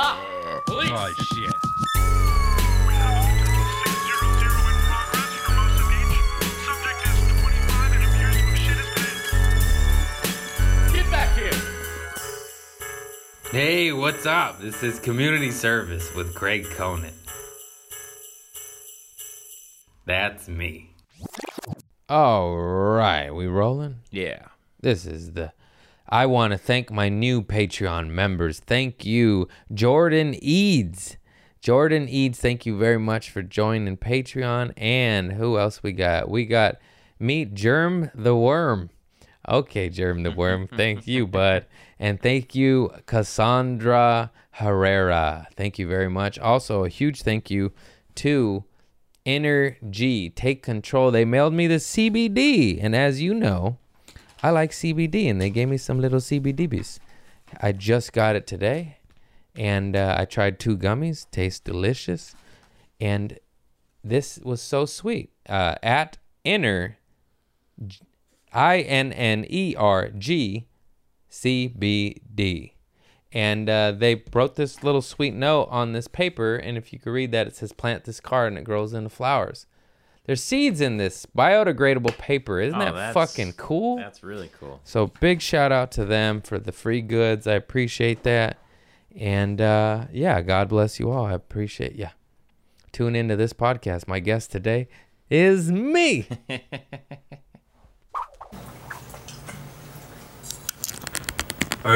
Stop! Police! Oh shit. We have a total of 600 in progress for Hermosa Beach. Subject is 25 and appears to have shit his pants. Get back here! Hey, what's up? This is Community Service with Craig Conant. That's me. All right, we rolling? Yeah. This is the. I want to thank my new Patreon members. Thank you, Jordan Eads. Jordan Eads, thank you very much for joining Patreon. And who else we got? We got Meet Germ the Worm. Okay, Germ the Worm. Thank you, bud. And thank you, Cassandra Herrera. Thank you very much. Also, a huge thank you to Inner G. Take control. They mailed me the CBD. And as you know, I like CBD, and they gave me some little CBDBs. I just got it today, and uh, I tried two gummies. Taste delicious, and this was so sweet. Uh, at Inner, I N N E R G C B D. And uh, they wrote this little sweet note on this paper, and if you could read that, it says "Plant this card, and it grows into flowers." There's seeds in this biodegradable paper. Isn't Oh, that fucking cool? That's really cool. So big shout out to them for the free goods. I appreciate that. And uh, yeah, God bless you all. I appreciate yeah. Tune into this podcast. My guest today is me. hey,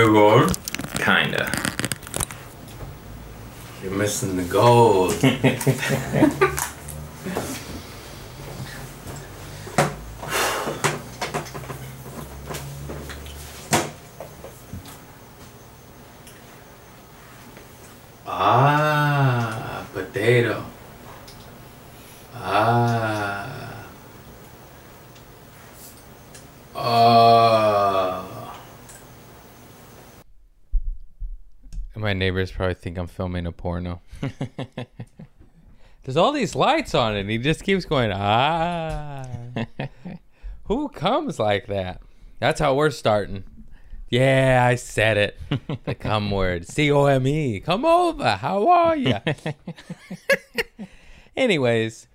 Lord. Kinda. You're missing the gold. ah, potato. Ah. Oh. My neighbors probably think I'm filming a porno. There's all these lights on it, and he just keeps going, ah. Who comes like that? That's how we're starting. Yeah, I said it. The come word. C O M E. Come over. How are you? Anyways,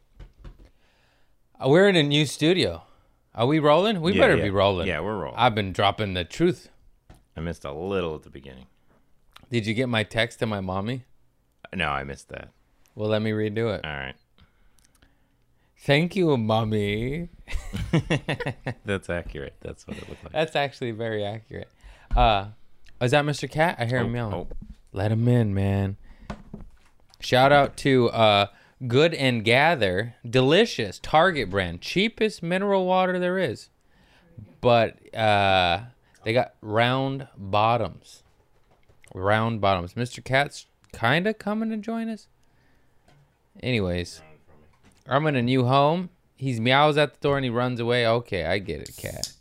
uh, we're in a new studio. Are we rolling? We Yeah, better yeah. be rolling. Yeah, we're rolling. I've been dropping the truth. I missed a little at the beginning. Did you get my text to my mommy? No, I missed that. Well, let me redo it. All right. Thank you, mommy. That's accurate. That's what it looked like. That's actually very accurate. Uh, is that Mr. Cat? I hear him yelling. oh. Let him in, man. Shout out to uh, Good and Gather, delicious Target brand, cheapest mineral water there is. But uh, they got round bottoms. Round bottoms. Mr. Cat's kind of coming to join us. Anyways, I'm in a new home. He's meows at the door and he runs away. Okay, I get it, cat.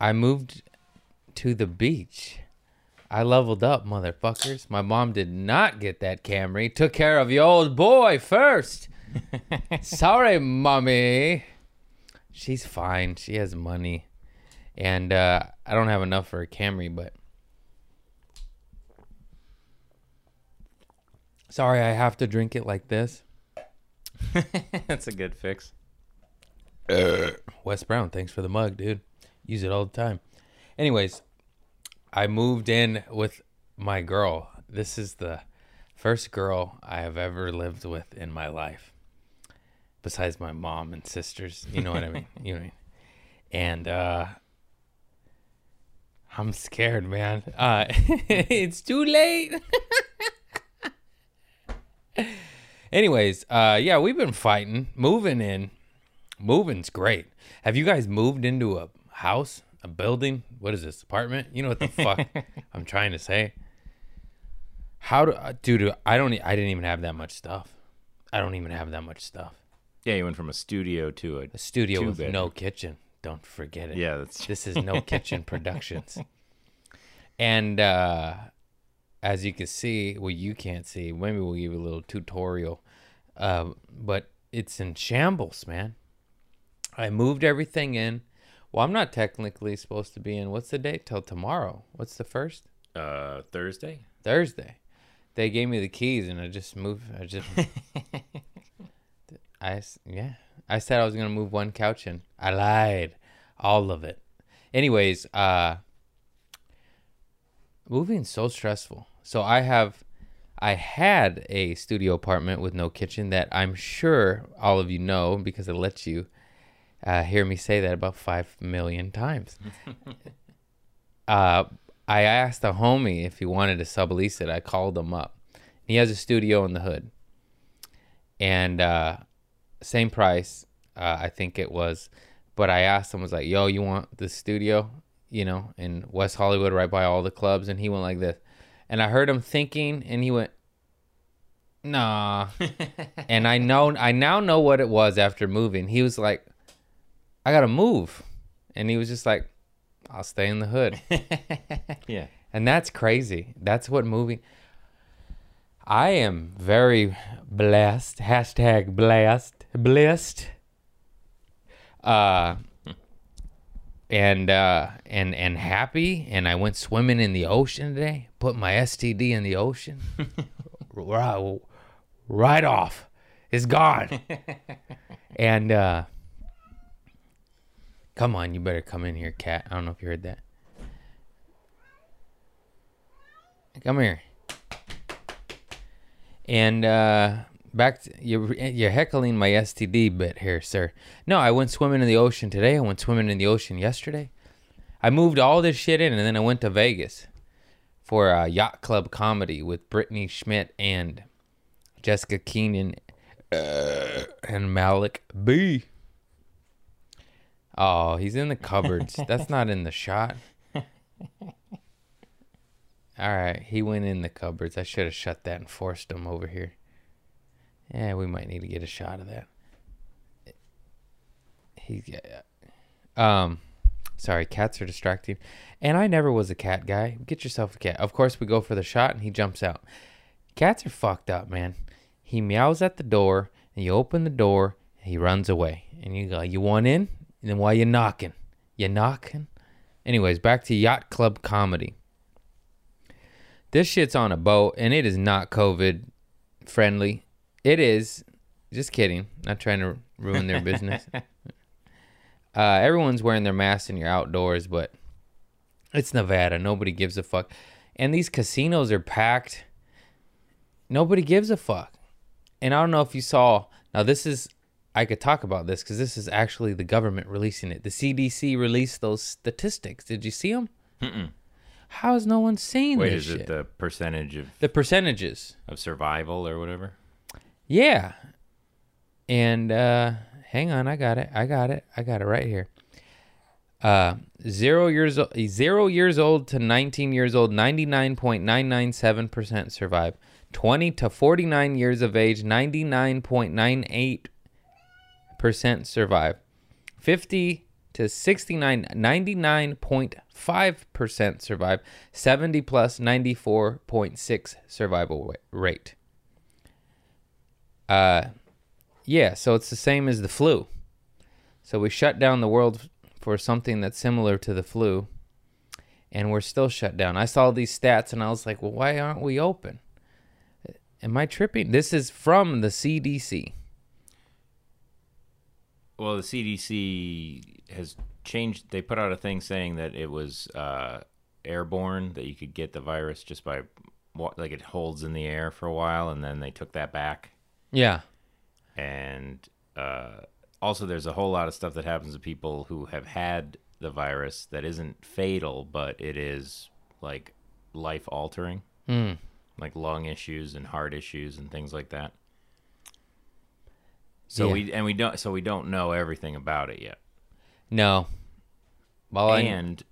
I moved to the beach. I leveled up, motherfuckers. My mom did not get that Camry. Took care of your old boy first. Sorry, mommy. She's fine. She has money. And uh, I don't have enough for a Camry, but. Sorry, I have to drink it like this. That's a good fix. Wes Brown, thanks for the mug, dude. Use it all the time. Anyways, I moved in with my girl. This is the first girl I have ever lived with in my life. Besides my mom and sisters. You know what I mean? You know mean? And uh I'm scared, man. Uh it's too late. Anyways, uh yeah, we've been fighting, moving in. Moving's great. Have you guys moved into a house, a building? What is this apartment? You know what the fuck I'm trying to say? How do, uh, dude? I don't. I didn't even have that much stuff. I don't even have that much stuff. Yeah, you went from a studio to a A studio with no kitchen. Don't forget it. Yeah, that's This is no kitchen productions. And uh as you can see, well you can't see, maybe we'll give you a little tutorial. Uh, but it's in shambles, man. I moved everything in. Well, I'm not technically supposed to be in. What's the date? Till tomorrow. What's the first? Uh, Thursday. Thursday. They gave me the keys and I just moved. I just, I yeah. I said I was gonna move one couch and I lied, all of it. Anyways, uh, moving's so stressful. So I have, I had a studio apartment with no kitchen that I'm sure all of you know because it lets you uh, hear me say that about five million times. uh, I asked a homie if he wanted to sublease it. I called him up. He has a studio in the hood, and uh, same price. Uh, I think it was, but I asked him was like, "Yo, you want the studio? You know, in West Hollywood, right by all the clubs?" And he went like this, and I heard him thinking, and he went, "Nah." and I know, I now know what it was after moving. He was like, "I gotta move," and he was just like, "I'll stay in the hood." Yeah. And that's crazy. That's what moving. I am very blessed. Hashtag blessed. Blessed. Uh, and uh, and and happy. And I went swimming in the ocean today. Put my STD in the ocean. right, right off. It's gone. and uh, come on, you better come in here, cat. I don't know if you heard that. Come here. And uh back to you're you're heckling my STD bit here, sir. No, I went swimming in the ocean today. I went swimming in the ocean yesterday. I moved all this shit in and then I went to Vegas for a yacht club comedy with Brittany Schmidt and Jessica Keenan uh, and Malik B. Oh, he's in the cupboards. That's not in the shot. All right, he went in the cupboards. I should have shut that and forced him over here. Yeah, we might need to get a shot of that. He, um, sorry, cats are distracting, and I never was a cat guy. Get yourself a cat. Of course, we go for the shot, and he jumps out. Cats are fucked up, man. He meows at the door, and you open the door, and he runs away, and you go, "You want in?" And then why you knocking? You knocking? Anyways, back to yacht club comedy. This shit's on a boat and it is not COVID friendly. It is. Just kidding. Not trying to ruin their business. uh, everyone's wearing their masks and you're outdoors, but it's Nevada. Nobody gives a fuck. And these casinos are packed. Nobody gives a fuck. And I don't know if you saw. Now, this is. I could talk about this because this is actually the government releasing it. The CDC released those statistics. Did you see them? Mm-mm. How is no one seeing this? Wait, is shit? it the percentage of the percentages of survival or whatever? Yeah. And uh, hang on, I got it. I got it. I got it right here. Uh, zero years old, zero years old to 19 years old, 99.997% survive. 20 to 49 years of age, 99.98 percent survive. Fifty to 69 99.5% survive. 70 plus 94.6 survival rate. Uh yeah so it's the same as the flu. So we shut down the world for something that's similar to the flu and we're still shut down. I saw these stats and i was like well why aren't we open? Am i tripping? This is from the cdc Well, the CDC has changed. They put out a thing saying that it was uh, airborne, that you could get the virus just by, like, it holds in the air for a while, and then they took that back. yeah And uh, also, there's a whole lot of stuff that happens to people who have had the virus that isn't fatal, but it is, like, life altering, mm. like lung issues and heart issues and things like that. So Yeah. we and we don't so we don't know everything about it yet. no well I- and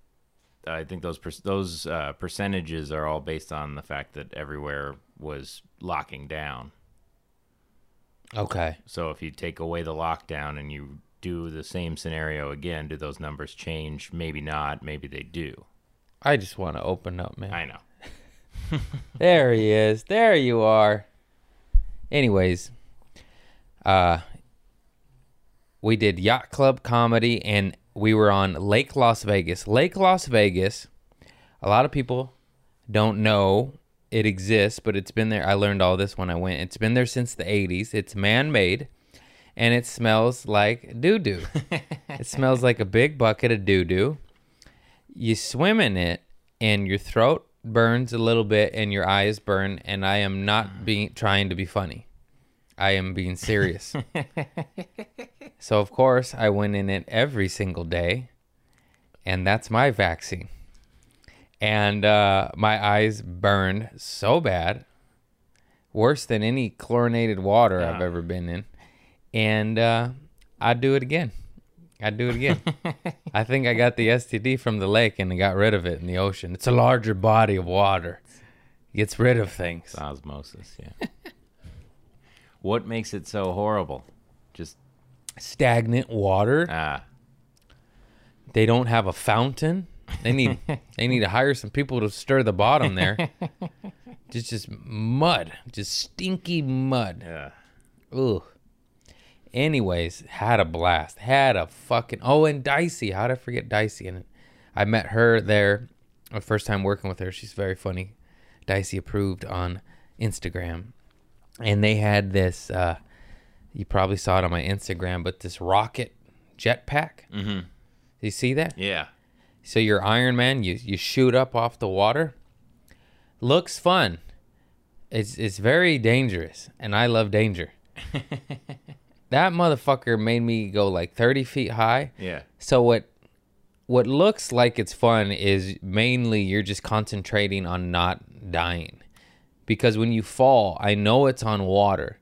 I think those per- those uh, percentages are all based on the fact that everywhere was locking down. okay So if you take away the lockdown and you do the same scenario again, do those numbers change? Maybe not. Maybe they do. i just want to open up man I know. There he is. There you are. Anyways, uh we did Yacht Club comedy and we were on Lake Las Vegas. Lake Las Vegas. A lot of people don't know it exists, but it's been there. I learned all this when I went. It's been there since the 80s. It's man made and it smells like doo doo. it smells like a big bucket of doo doo. You swim in it and your throat burns a little bit and your eyes burn. And I am not being trying to be funny. I am being serious. so of course I went in it every single day, and that's my vaccine. And uh, my eyes burned so bad, worse than any chlorinated water I've Ah. ever been in. And uh, I'd do it again. I'd do it again. I think I got the STD from the lake and I got rid of it in the ocean. It's a larger body of water. Gets rid of things. It's osmosis, yeah. What makes it so horrible? Just Stagnant water. ah, They don't have a fountain. They need they need to hire some people to stir the bottom there. just just mud, just stinky mud. yeah. Ugh. Anyways, had a blast. Had a fucking oh, and Dicey. How did I forget Dicey? And I met her there. My first time working with her. She's very funny. Dicey approved on Instagram, and they had this. Uh, you probably saw it on my Instagram, but this rocket jetpack. Mm-hmm. You see that? Yeah. So you're Iron Man, you you shoot up off the water. Looks fun. It's it's very dangerous, and I love danger. that motherfucker made me go like 30 feet high. Yeah. So what what looks like it's fun is mainly you're just concentrating on not dying. Because when you fall, I know it's on water,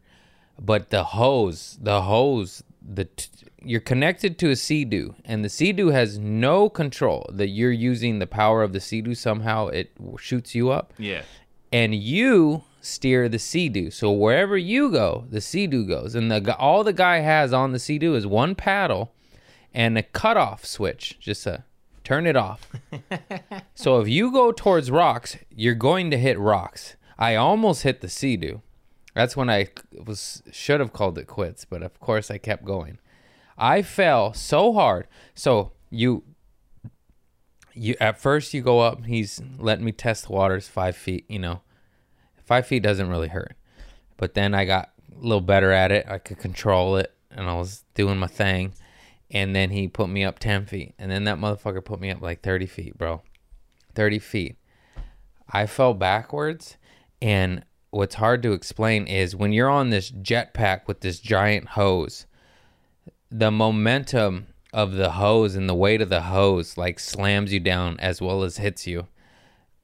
but the hose, the hose, the t- you're connected to a sea-doo and the sea-doo has no control that you're using the power of the sea-doo somehow it shoots you up Yeah. and you steer the sea-doo. So wherever you go, the sea-doo goes. And the all the guy has on the sea-doo is one paddle and a cutoff switch, just a turn it off. so if you go towards rocks, you're going to hit rocks. I almost hit the sea-doo. That's when I was should have called it quits, but of course I kept going. I fell so hard. So you you at first you go up. He's letting me test the waters five feet. You know, five feet doesn't really hurt. But then I got a little better at it. I could control it, and I was doing my thing. And then he put me up ten feet, and then that motherfucker put me up like thirty feet, bro. Thirty feet. I fell backwards, and what's hard to explain is when you're on this jetpack with this giant hose, the momentum of the hose and the weight of the hose like slams you down as well as hits you.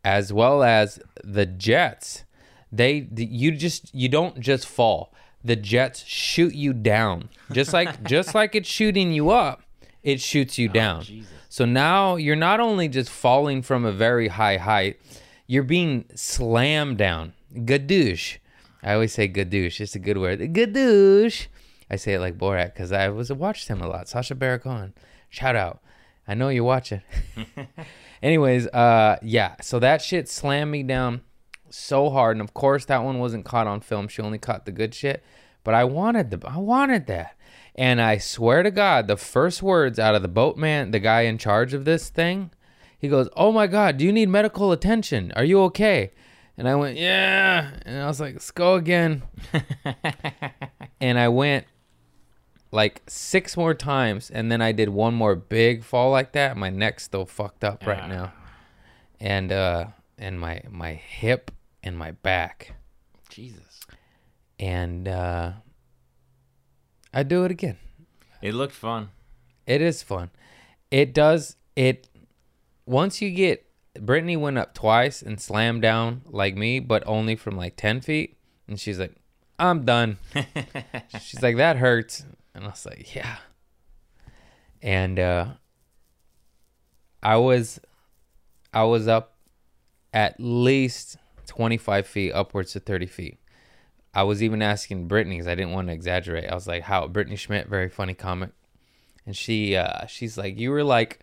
As well as the jets they you just you don't just fall. The jets shoot you down. Just like just like it's shooting you up it shoots you oh, down. Jesus. so now you're not only just falling from a very high height you're being slammed down gadoosh i always say gadoosh it's a good word gadoosh I say it like Borat because I was watched him a lot. Sacha Baron Cohen, shout out. I know you're watching. Anyways, uh, yeah. So that shit slammed me down so hard, and of course that one wasn't caught on film. She only caught the good shit. But I wanted the, I wanted that, and I swear to God, the first words out of the boatman, the guy in charge of this thing, he goes, "Oh my God, do you need medical attention? Are you okay?" And I went, "Yeah," and I was like, "Let's go again." and I went like six more times, and then I did one more big fall like that. My neck's still fucked up right Ah. now, and uh, and my my hip and my back, Jesus. and uh, I do it again. It looked fun. It is fun. It does it. Once you get Brittany went up twice and slammed down like me, but only from like ten feet, and she's like, "I'm done." she's like, "That hurts," and I was like, "Yeah." And uh, I was, I was up at least twenty five feet, upwards to thirty feet. I was even asking Brittany because I didn't want to exaggerate. I was like, "How?" Brittany Schmidt, very funny comic and she uh she's like you were like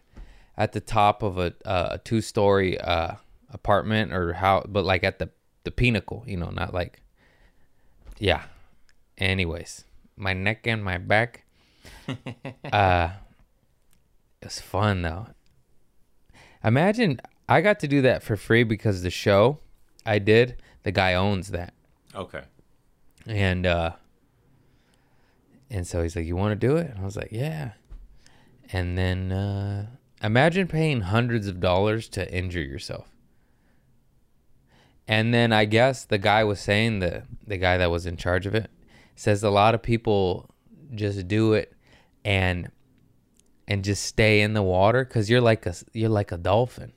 at the top of a uh, a two story uh apartment or how but like at the the pinnacle you know not like yeah anyways my neck and my back uh it was fun though imagine I got to do that for free because the show I did, the guy owns that. Okay. And uh and so he's like, "You want to do it?" And I was like, "Yeah." And then uh imagine paying hundreds of dollars to injure yourself. And then I guess the guy was saying the the guy that was in charge of it says a lot of people just do it and and just stay in the water cuz you're like a you're like a dolphin.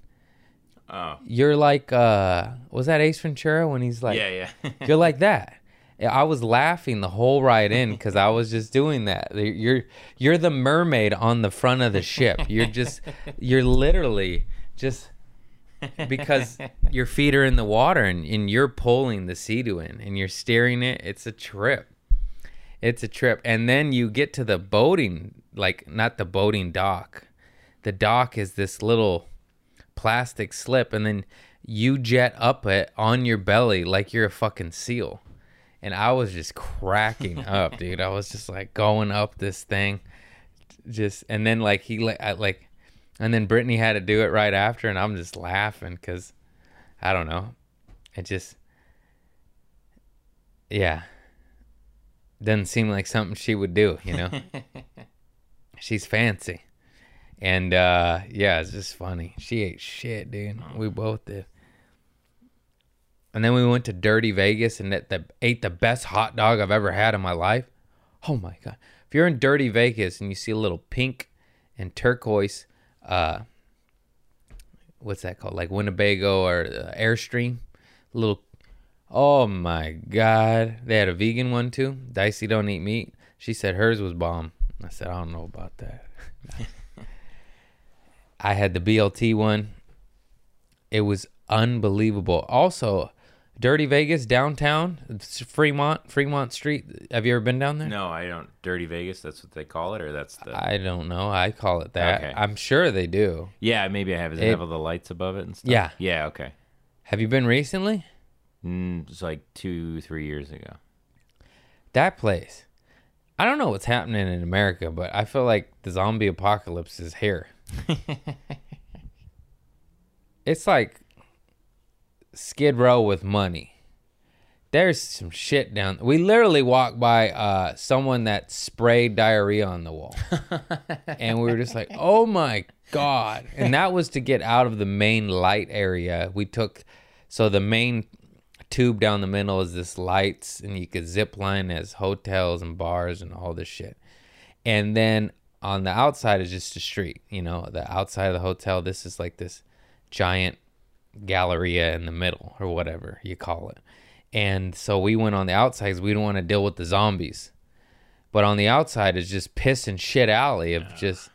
Oh. You're like uh was that Ace Ventura when he's like yeah, yeah. you're like that. I was laughing the whole ride in because I was just doing that. You're you're the mermaid on the front of the ship. You're just you're literally just because your feet are in the water and, and you're pulling the sea-doo in and you're steering it. It's a trip. It's a trip. And then you get to the boating, like not the boating dock. The dock is this little plastic slip, and then you jet up it on your belly like you're a fucking seal. And I was just cracking up, dude. I was just like going up this thing, just and then like he like I, like, and then Brittany had to do it right after, and I'm just laughing because I don't know, it just yeah doesn't seem like something she would do, you know. She's fancy. And uh yeah, it's just funny. She ate shit, dude. We both did. And then we went to Dirty Vegas and that ate the best hot dog I've ever had in my life. Oh my god. If you're in Dirty Vegas and you see a little pink and turquoise uh what's that called? Like Winnebago or uh, Airstream, little Oh my god. They had a vegan one too. Dicey don't eat meat. She said hers was bomb. I said, I don't know about that. I had the BLT one. It was unbelievable. Also, Dirty Vegas downtown, it's Fremont, Fremont Street. Have you ever been down there? No, I don't. Dirty Vegas. That's what they call it, or that's the. I don't know. I call it that. Okay. I'm sure they do. yeah, maybe I have. Does it, It- have all the lights above it and stuff? Yeah. Yeah. Okay. Have you been recently? Mm, it's like two, three years ago. That place. I don't know what's happening in America, but I feel like the zombie apocalypse is here. it's like Skid Row with money. There's some shit down. We literally walked by uh, someone that sprayed diarrhea on the wall, and we were just like, "Oh my god!" And that was to get out of the main light area. We took so the main tube down the middle is this lights, and you could zip line as hotels and bars and all this shit. And then on the outside is just a street. You know, the outside of the hotel. This is like this giant galleria in the middle or whatever you call it. And so we went on the outside 'cause we don't want to deal with the zombies. But on the outside is just piss and shit alley of just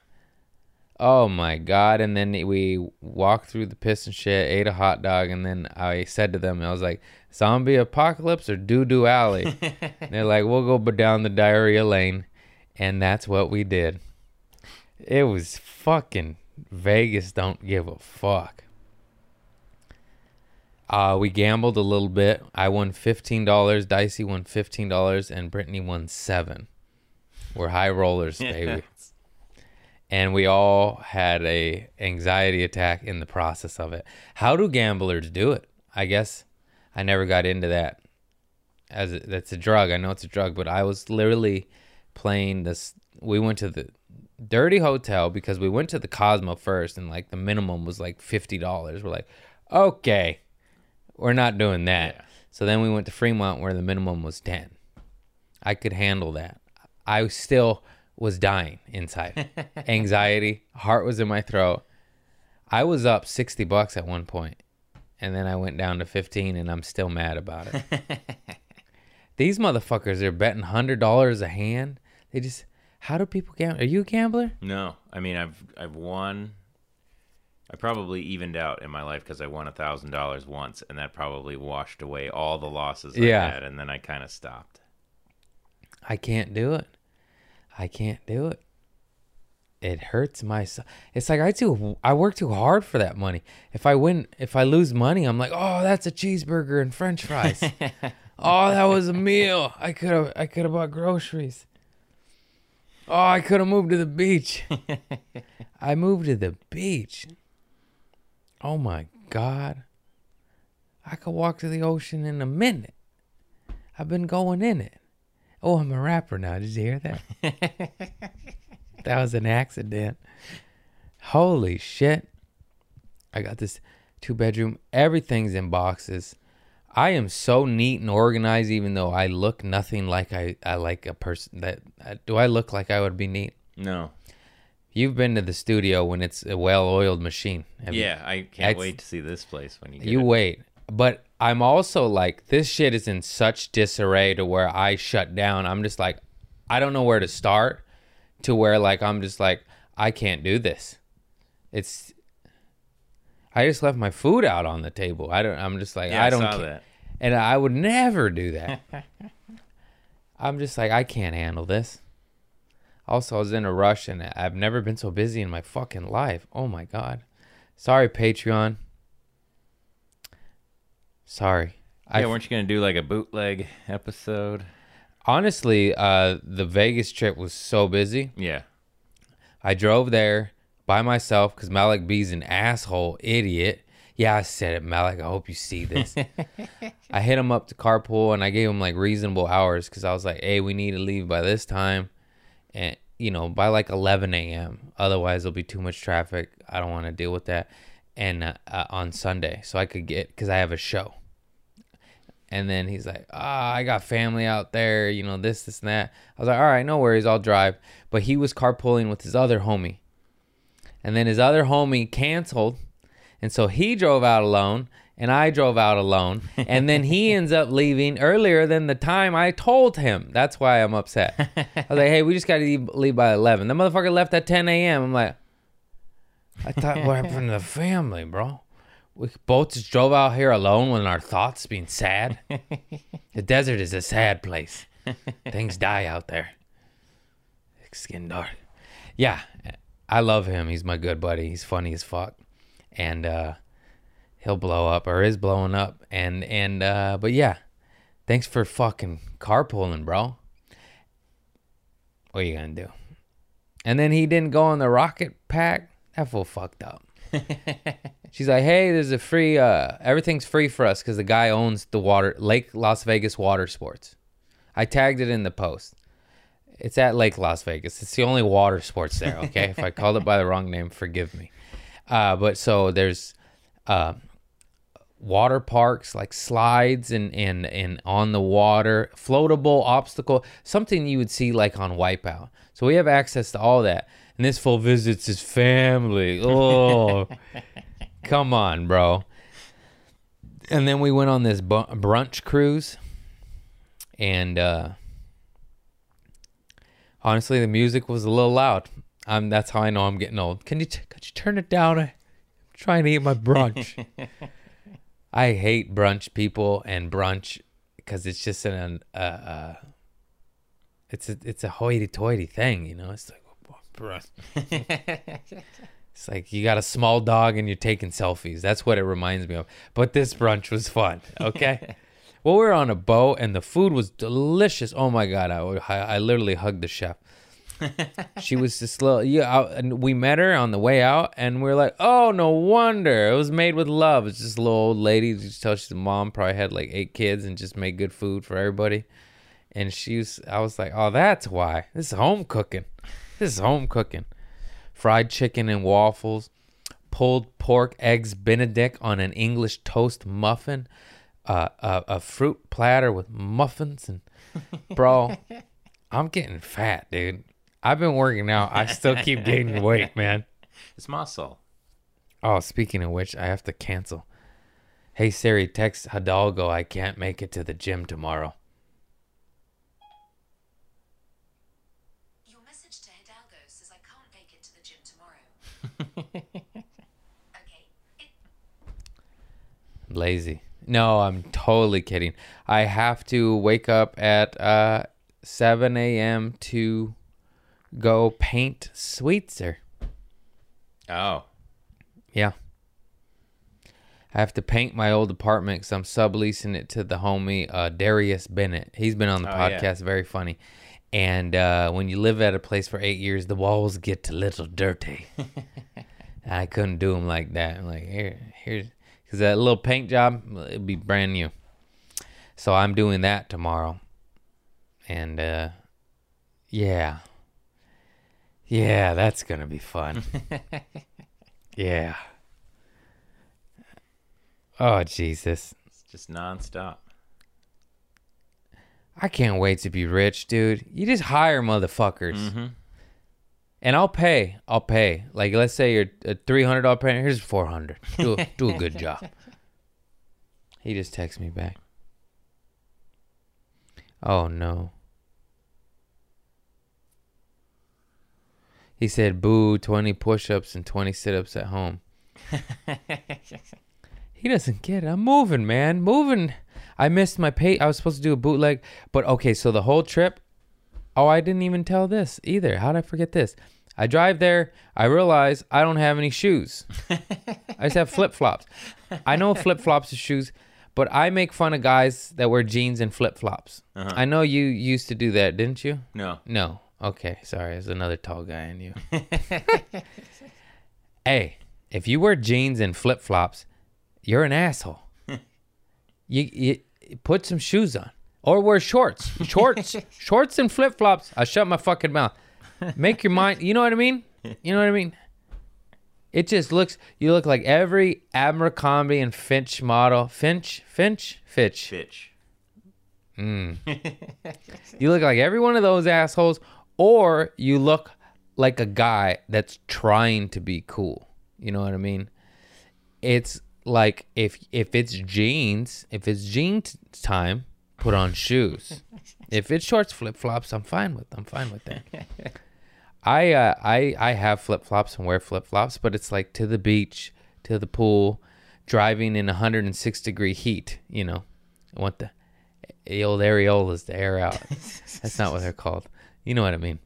oh my god. And then we walked through the piss and shit, ate a hot dog, and then I said to them, I was like, zombie apocalypse or doo doo alley? They're like, we'll go down the diarrhea lane. And that's what we did. It was fucking Vegas don't give a fuck. Uh, we gambled a little bit. I won fifteen dollars. Dicey won fifteen dollars, and Brittany won seven. We're high rollers, baby. And we all had a anxiety attack in the process of it. How do gamblers do it? I guess I never got into that. As a, that's a drug. I know it's a drug, but I was literally playing this. We went to the dirty hotel because we went to the Cosmo first, and like the minimum was like fifty dollars. We're like, okay, we're not doing that. Yeah. So then we went to Fremont where the minimum was 10. I could handle that. I still was dying inside. Anxiety, heart was in my throat. I was up 60 bucks at one point, and then I went down to 15 and I'm still mad about it. These motherfuckers are betting $100 a hand. They just how do people gamble? Are you a gambler? No, I mean I've I've won. I probably evened out in my life because I won a thousand dollars once, and that probably washed away all the losses I Yeah. had, and then I kind of stopped. I can't do it. I can't do it. It hurts my. It's like I too I work too hard for that money. If I win if I lose money, I'm like, "Oh, that's a cheeseburger and french fries." oh, that was a meal. I could have I could have bought groceries. Oh, I could have moved to the beach. I moved to the beach. Oh my God. I could walk to the ocean in a minute. I've been going in it. Oh, I'm a rapper now. Did you hear that? that was an accident. Holy shit. I got this two bedroom. Everything's in boxes. I am so neat and organized, even though I look nothing like I, I like a person that. Uh, do I look like I would be neat? No. You've been to the studio when it's a well oiled machine. Yeah, I can't wait to see this place when you get You it. wait. But I'm also like, this shit is in such disarray to where I shut down. I'm just like, I don't know where to start to where like, I'm just like, I can't do this. It's, I just left my food out on the table. I don't, I'm just like, Yeah, I don't, saw ca- that. and I would never do that. I'm just like, I can't handle this. Also, I was in a rush and I've never been so busy in my fucking life. Oh my God. Sorry, Patreon. Sorry. Yeah, I weren't you gonna do like a bootleg episode? honestly, uh, the Vegas trip was so busy. Yeah. I drove there by myself because Malik B's an asshole idiot. Yeah, I said it, Malik. I hope you see this. I hit him up to carpool and I gave him like reasonable hours because I was like, hey, we need to leave by this time. And, you know, by like 11 a.m. Otherwise, there'll be too much traffic. I don't want to deal with that. And uh, uh, on Sunday, so I could get, because I have a show. And then he's like, ah, I got family out there, you know, this, this, and that. I was like, all right, no worries, I'll drive. But he was carpooling with his other homie. And then his other homie canceled. And so he drove out alone and I drove out alone. And then he ends up leaving earlier than the time I told him. That's why I'm upset. I was like, hey, we just got to leave, leave by 11. The motherfucker left at 10 a.m. I'm like, I thought what happened to the family, bro? We both just drove out here alone when our thoughts being sad. the desert is a sad place. Things die out there. Skin dark. Yeah, I love him. He's my good buddy. He's funny as fuck, and uh, he'll blow up or is blowing up. And and uh, but yeah, thanks for fucking carpooling, bro. What are you gonna do? And then he didn't go on the rocket pack. That fool fucked up. She's like, "Hey, there's a free. Uh, everything's free for us because the guy owns the water Lake Las Vegas Water Sports. I tagged it in the post. It's at Lake Las Vegas. It's the only water sports there. Okay, if I called it by the wrong name, forgive me. Uh, but so there's uh, water parks like slides and and and on the water, floatable obstacle, something you would see like on Wipeout. So we have access to all that. And this full visits his family. Oh, come on, bro. And then we went on this bu- brunch cruise, and uh, honestly, the music was a little loud. Um, that's how I know I'm getting old. Can you t- could you turn it down? I'm trying to eat my brunch. I hate brunch people and brunch because it's just an uh, uh, it's a it's a hoity-toity thing, you know. It's like brunch. It's like you got a small dog and you're taking selfies. That's what it reminds me of. But this brunch was fun. Okay. well, we were on a boat and the food was delicious. Oh my god, I I, I literally hugged the chef. She was just little yeah, I, and we met her on the way out, and we are like, oh no wonder it was made with love. It's just a little old lady. You just tell she's a mom, probably had like eight kids, and just made good food for everybody. And she was, I was like, oh, that's why. This is home cooking. This is home cooking fried chicken and waffles, pulled pork, eggs Benedict on an English toast muffin, uh, a, a fruit platter with muffins, and bro, I'm getting fat, dude. I've been working out. I still keep gaining weight, man. It's muscle. Oh, speaking of which, I have to cancel. Hey Siri, text Hidalgo. I can't make it to the gym tomorrow. Your message to Hidalgo says I can't make it to the gym tomorrow. okay. It, Lazy. No, I'm totally kidding. I have to wake up at uh 7 a.m. to go paint Sweetzer. Oh. Yeah. I have to paint my old apartment because I'm subleasing it to the homie uh, Darius Bennett. He's been on the Oh, yeah. podcast, very funny. And uh, when you live at a place for eight years, the walls get a little dirty. I couldn't do them like that. I'm like, here, here's, because that little paint job, it'd be brand new. So I'm doing that tomorrow. And, uh, yeah. Yeah, that's going to be fun. yeah. Oh, Jesus. It's just nonstop. I can't wait to be rich, dude. You just hire motherfuckers. Mm-hmm. And I'll pay. I'll pay. Like let's say you're a three hundred dollar payment. Here's four hundred. Do a, do a good job. He just texts me back. Oh no. He said, "Boo! Twenty push-ups and twenty sit-ups at home." he doesn't get it. I'm moving, man. Moving. I missed my pay. I was supposed to do a bootleg, but okay. So the whole trip. Oh, I didn't even tell this either. How did I forget this? I drive there. I realize I don't have any shoes. I just have flip flops. I know flip flops are shoes, but I make fun of guys that wear jeans and flip flops. Uh-huh. I know you used to do that, didn't you? No. No. Okay, sorry. There's another tall guy in you. hey, if you wear jeans and flip flops, you're an asshole. you, you put some shoes on or wear shorts. Shorts, shorts and flip flops. I shut my fucking mouth. Make your mind. You know what I mean? You know what I mean? It just looks. You look like every Abercrombie and Finch model. Finch, Finch, Fitch. Fitch. Mm. You look like every one of those assholes, or you look like a guy that's trying to be cool. You know what I mean? It's like if if it's jeans, if it's jeans time, put on shoes. if it's shorts, flip flops, I'm fine with. I'm fine with that. I uh, I I have flip flops and wear flip flops, but it's like to the beach, to the pool, driving in 106 degree heat. You know, I want the the old areolas to air out. That's not what they're called. You know what I mean.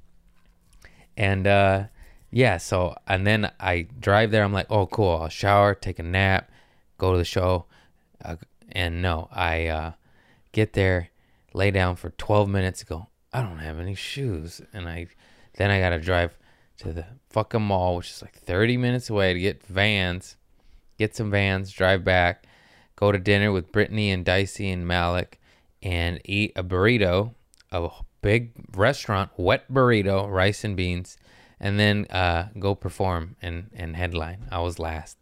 And uh, yeah, so and then I drive there. I'm like, oh, cool. I'll shower, take a nap, go to the show, uh, and no, I uh, get there, lay down for 12 minutes. Go, I don't have any shoes, and I then I gotta drive to the fucking mall, which is like 30 minutes away to get Vans, get some Vans, drive back, go to dinner with Brittany and Dicey and Malik, and eat a burrito, of a big restaurant, wet burrito, rice and beans, and then uh, go perform and, and headline. I was last.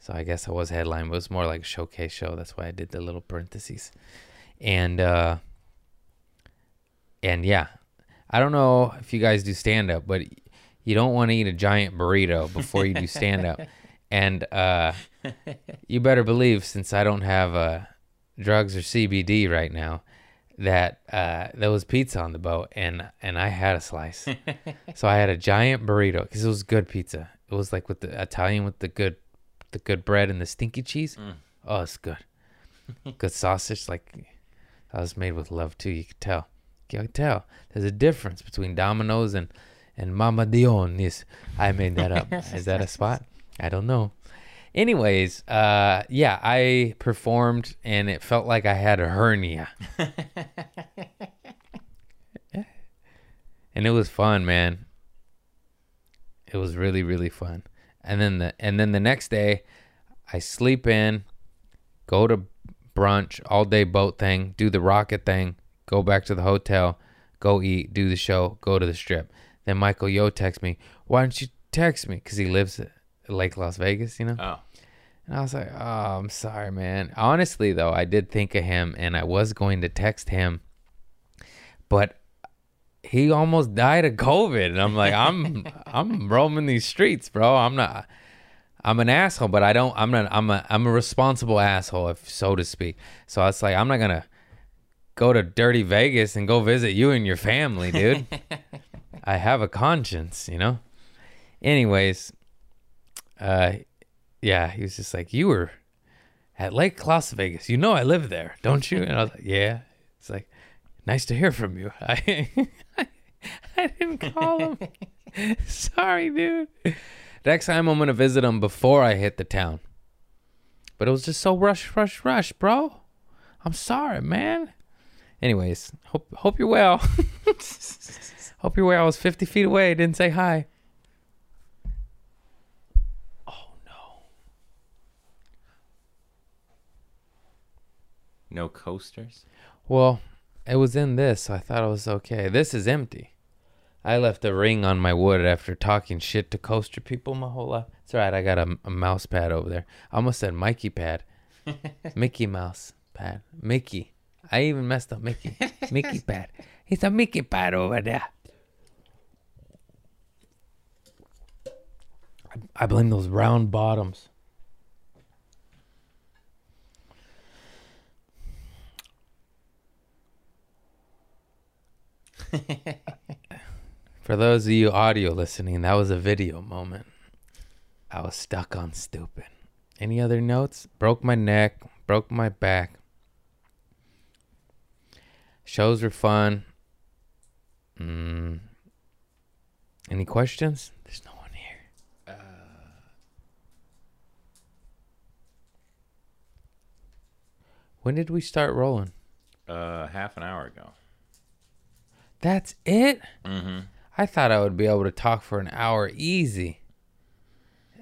So I guess I was headline, but it was more like a showcase show. That's why I did the little parentheses. And uh and yeah. I don't know if you guys do stand up, but you don't want to eat a giant burrito before you do stand up. and uh you better believe since I don't have uh drugs or CBD right now that uh there was pizza on the boat and and I had a slice. so I had a giant burrito cuz it was good pizza. It was like with the Italian with the good the good bread and the stinky cheese. Oh, it's good. good sausage like that was made with love too, you could tell. You could tell. There's a difference between Domino's and and Mama Dion's. I made that up. Is that a spot? I don't know. Anyways, uh, yeah, I performed and it felt like I had a hernia. and it was fun, man. It was really, really fun. And then the and then the next day, I sleep in, go to brunch, all day boat thing, do the rocket thing, go back to the hotel, go eat, do the show, go to the strip. Then Michael Yo texts me, "Why don't you text me?" Because he lives Lake Las Vegas, you know. Oh. And I was like, oh, I'm sorry, man. Honestly, though, I did think of him and I was going to text him, but he almost died of COVID. And I'm like, I'm I'm roaming these streets, bro. I'm not I'm an asshole, but I don't I'm not I'm a I'm a responsible asshole, if so to speak. So I was like I'm not gonna go to dirty Vegas and go visit you and your family, dude. I have a conscience, you know? Anyways, uh yeah, he was just like, You were at Lake Las Vegas. You know I live there, don't you? And I was like, Yeah. It's like, nice to hear from you. I I didn't call him. Sorry, dude. Next time I'm gonna visit him before I hit the town. But it was just so rush, rush, rush, bro. I'm sorry, man. Anyways, hope hope you're well. hope you're well. I was 50 feet away. Didn't say hi. No coasters. Well, it was in this, so I thought it was okay. This is empty. I left a ring on my wood after talking shit to coaster people my whole life. It's all right. I got a, a mouse pad over there. I almost said Mikey pad. Mickey mouse pad. Mickey. I even messed up Mickey. Mickey pad. It's a Mickey pad over there. I- I blame those round bottoms. For those of you audio listening, that was a video moment. I was stuck on stupid. Any other notes? Broke my neck, broke my back. Shows were fun. Mm. Any questions? There's no one here. Uh. When did we start rolling? Uh, half an hour ago. That's it? Mm-hmm. I thought I would be able to talk for an hour easy.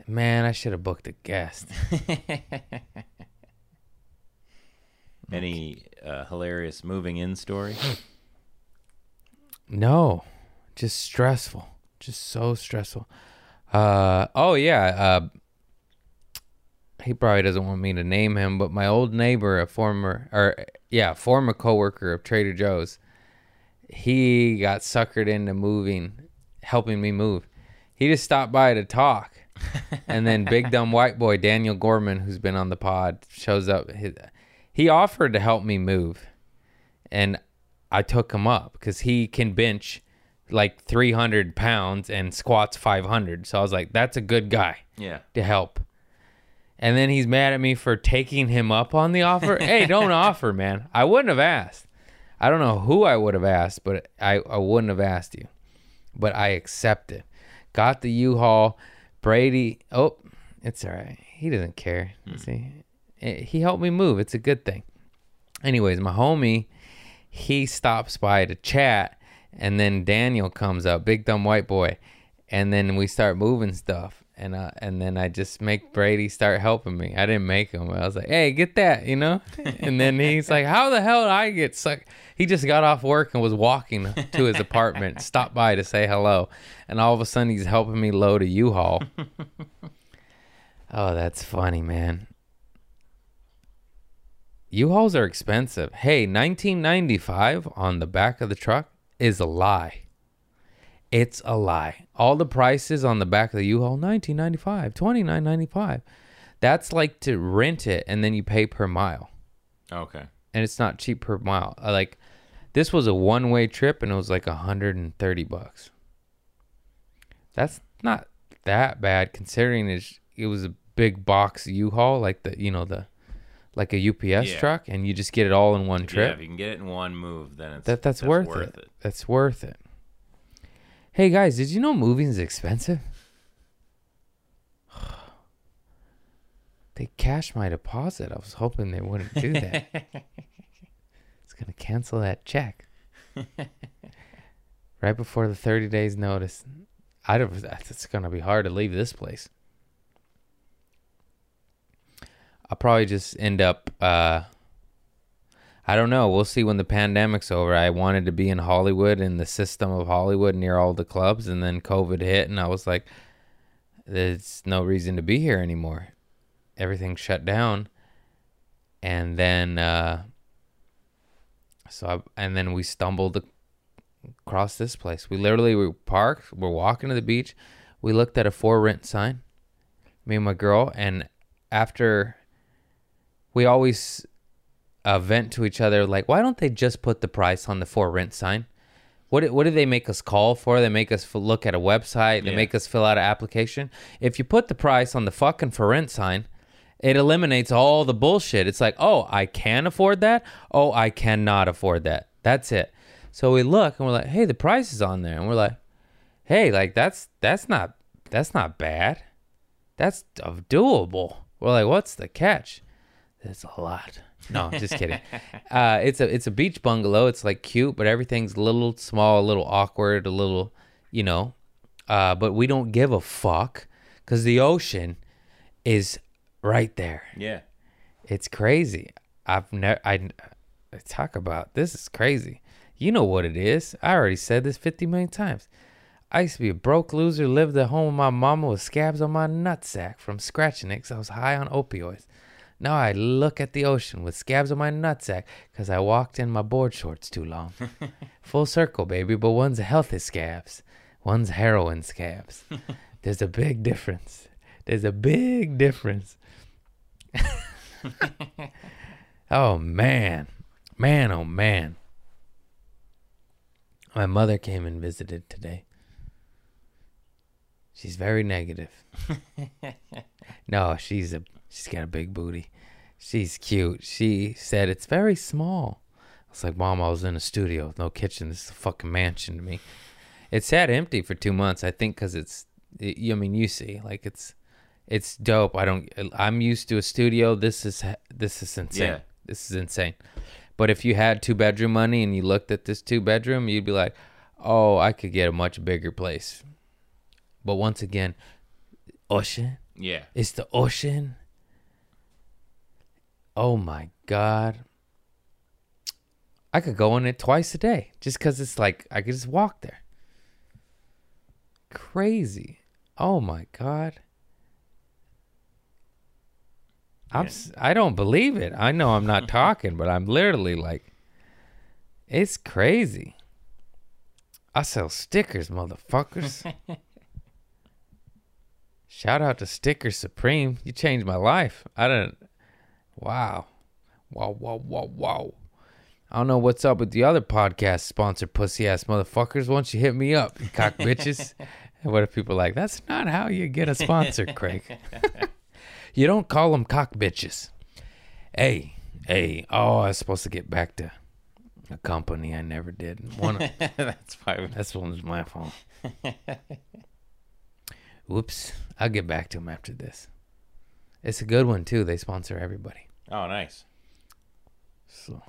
Man, I should have booked a guest. Any uh, hilarious moving in story? No, just stressful. Just so stressful. Uh oh yeah. Uh, he probably doesn't want me to name him, but my old neighbor, a former or yeah, former coworker of Trader Joe's, he got suckered into moving, helping me move. He just stopped by to talk. and then big dumb white boy Daniel Gorman, who's been on the pod, shows up. He, he offered to help me move, and I took him up because he can bench like 300 pounds and squats 500. So I was like, that's a good guy Yeah. to help. And then he's mad at me for taking him up on the offer. hey, don't offer, man. I wouldn't have asked. I don't know who I would have asked, but I, I wouldn't have asked you. But I accepted. Got the U-Haul. Brady. Oh, it's all right. He doesn't care. See, Eh, he helped me move. It's a good thing. Anyways, my homie, he stops by to chat, and then Daniel comes up, big dumb white boy, and then we start moving stuff. And uh, and then I just make Brady start helping me. I didn't make him. I was like, "Hey, get that," you know. And then he's like, "How the hell did I get sucked?" He just got off work and was walking to his apartment, stopped by to say hello, and all of a sudden he's helping me load a U-Haul. oh, that's funny, man. U-Hauls are expensive. Hey, 1995 on the back of the truck is a lie. It's a lie. All the prices on the back of the U-Haul 1995, 29.95. That's like to rent it and then you pay per mile. Okay. And it's not cheap per mile. Uh, Like this was a one-way trip and it was like 130 bucks. That's not that bad considering it's, it was a big box U-Haul like the, you know, the like a UPS Yeah. truck and you just get it all in one trip. Yeah, if you can get it in one move, then it's That that's, worth, it. That's worth it. Hey guys, did you know moving is expensive? they cashed my deposit. I was hoping they wouldn't do that. it's gonna cancel that check right before the thirty days notice. I don't. It's gonna be hard to leave this place. I'll probably just end up. uh I don't know. We'll see when the pandemic's over. I wanted to be in Hollywood in the system of Hollywood near all the clubs, and then COVID hit, and I was like, "There's no reason to be here anymore." Everything shut down, and then uh, so I, and then we stumbled across this place. We literally were parked. We're walking to the beach. We looked at a for rent sign. Me and my girl, and after we always uh, vent to each other like, why don't they just put the price on the for rent sign? What do- what do they make us call for? They make us look at a website. They Yeah. make us fill out an application. If you put the price on the fucking for rent sign, it eliminates all the bullshit. It's like, oh, I can afford that. Oh, I cannot afford that. That's it. So we look and we're like, hey, the price is on there, and we're like, hey, like that's that's not that's not bad. That's doable. We're like, what's the catch? It's a lot. No, just kidding. Uh, it's a it's a beach bungalow. It's like cute, but everything's a little small, a little awkward, a little, you know. Uh, but we don't give a fuck because the ocean is right there. Yeah. It's crazy. I've never. I I talk about this is crazy. You know what it is. I already said this fifty million times. I used to be a broke loser, lived at home with my mama with scabs on my nutsack from scratching it 'cause I was high on opioids. Now I look at the ocean with scabs on my nutsack 'cause I walked in my board shorts too long. Full circle, baby, but one's healthy scabs, one's heroin scabs. There's a big difference. There's a big difference. oh man, man, oh man. My mother came and visited today. She's very negative. no, she's a she's got a big booty. She's cute. She said it's very small. I was like, Mom, I was in a studio, with no kitchen. This is a fucking mansion to me. It sat empty for two months. I think because it's. I mean, you see, like it's, it's dope. I don't. Uh, I'm used to a studio. This is this is insane. Yeah. This is insane. But if you had two bedroom money and you looked at this two bedroom, you'd be like, oh, I could get a much bigger place. But once again, ocean. Yeah. It's the ocean. Oh my god. I could go in it twice a day just cuz it's like I could just walk there. Crazy. Oh my god. I'm Yeah. I don't believe it. I know I'm not talking, but I'm literally like it's crazy. I sell stickers, motherfuckers. Shout out to Sticker Supreme. You changed my life. I don't. Wow. Wow, wow, wow, wow. I don't know what's up with the other podcast sponsor pussy ass motherfuckers. Why don't you hit me up, you cock bitches? and what if people are like, that's not how you get a sponsor, Craig. you don't call them cock bitches. Hey, hey. Oh, I was supposed to get back to a company I never did. One of, That's why. that's one was my fault. Whoops. I'll get back to him after this. It's a good one too. They sponsor everybody. Oh, nice. So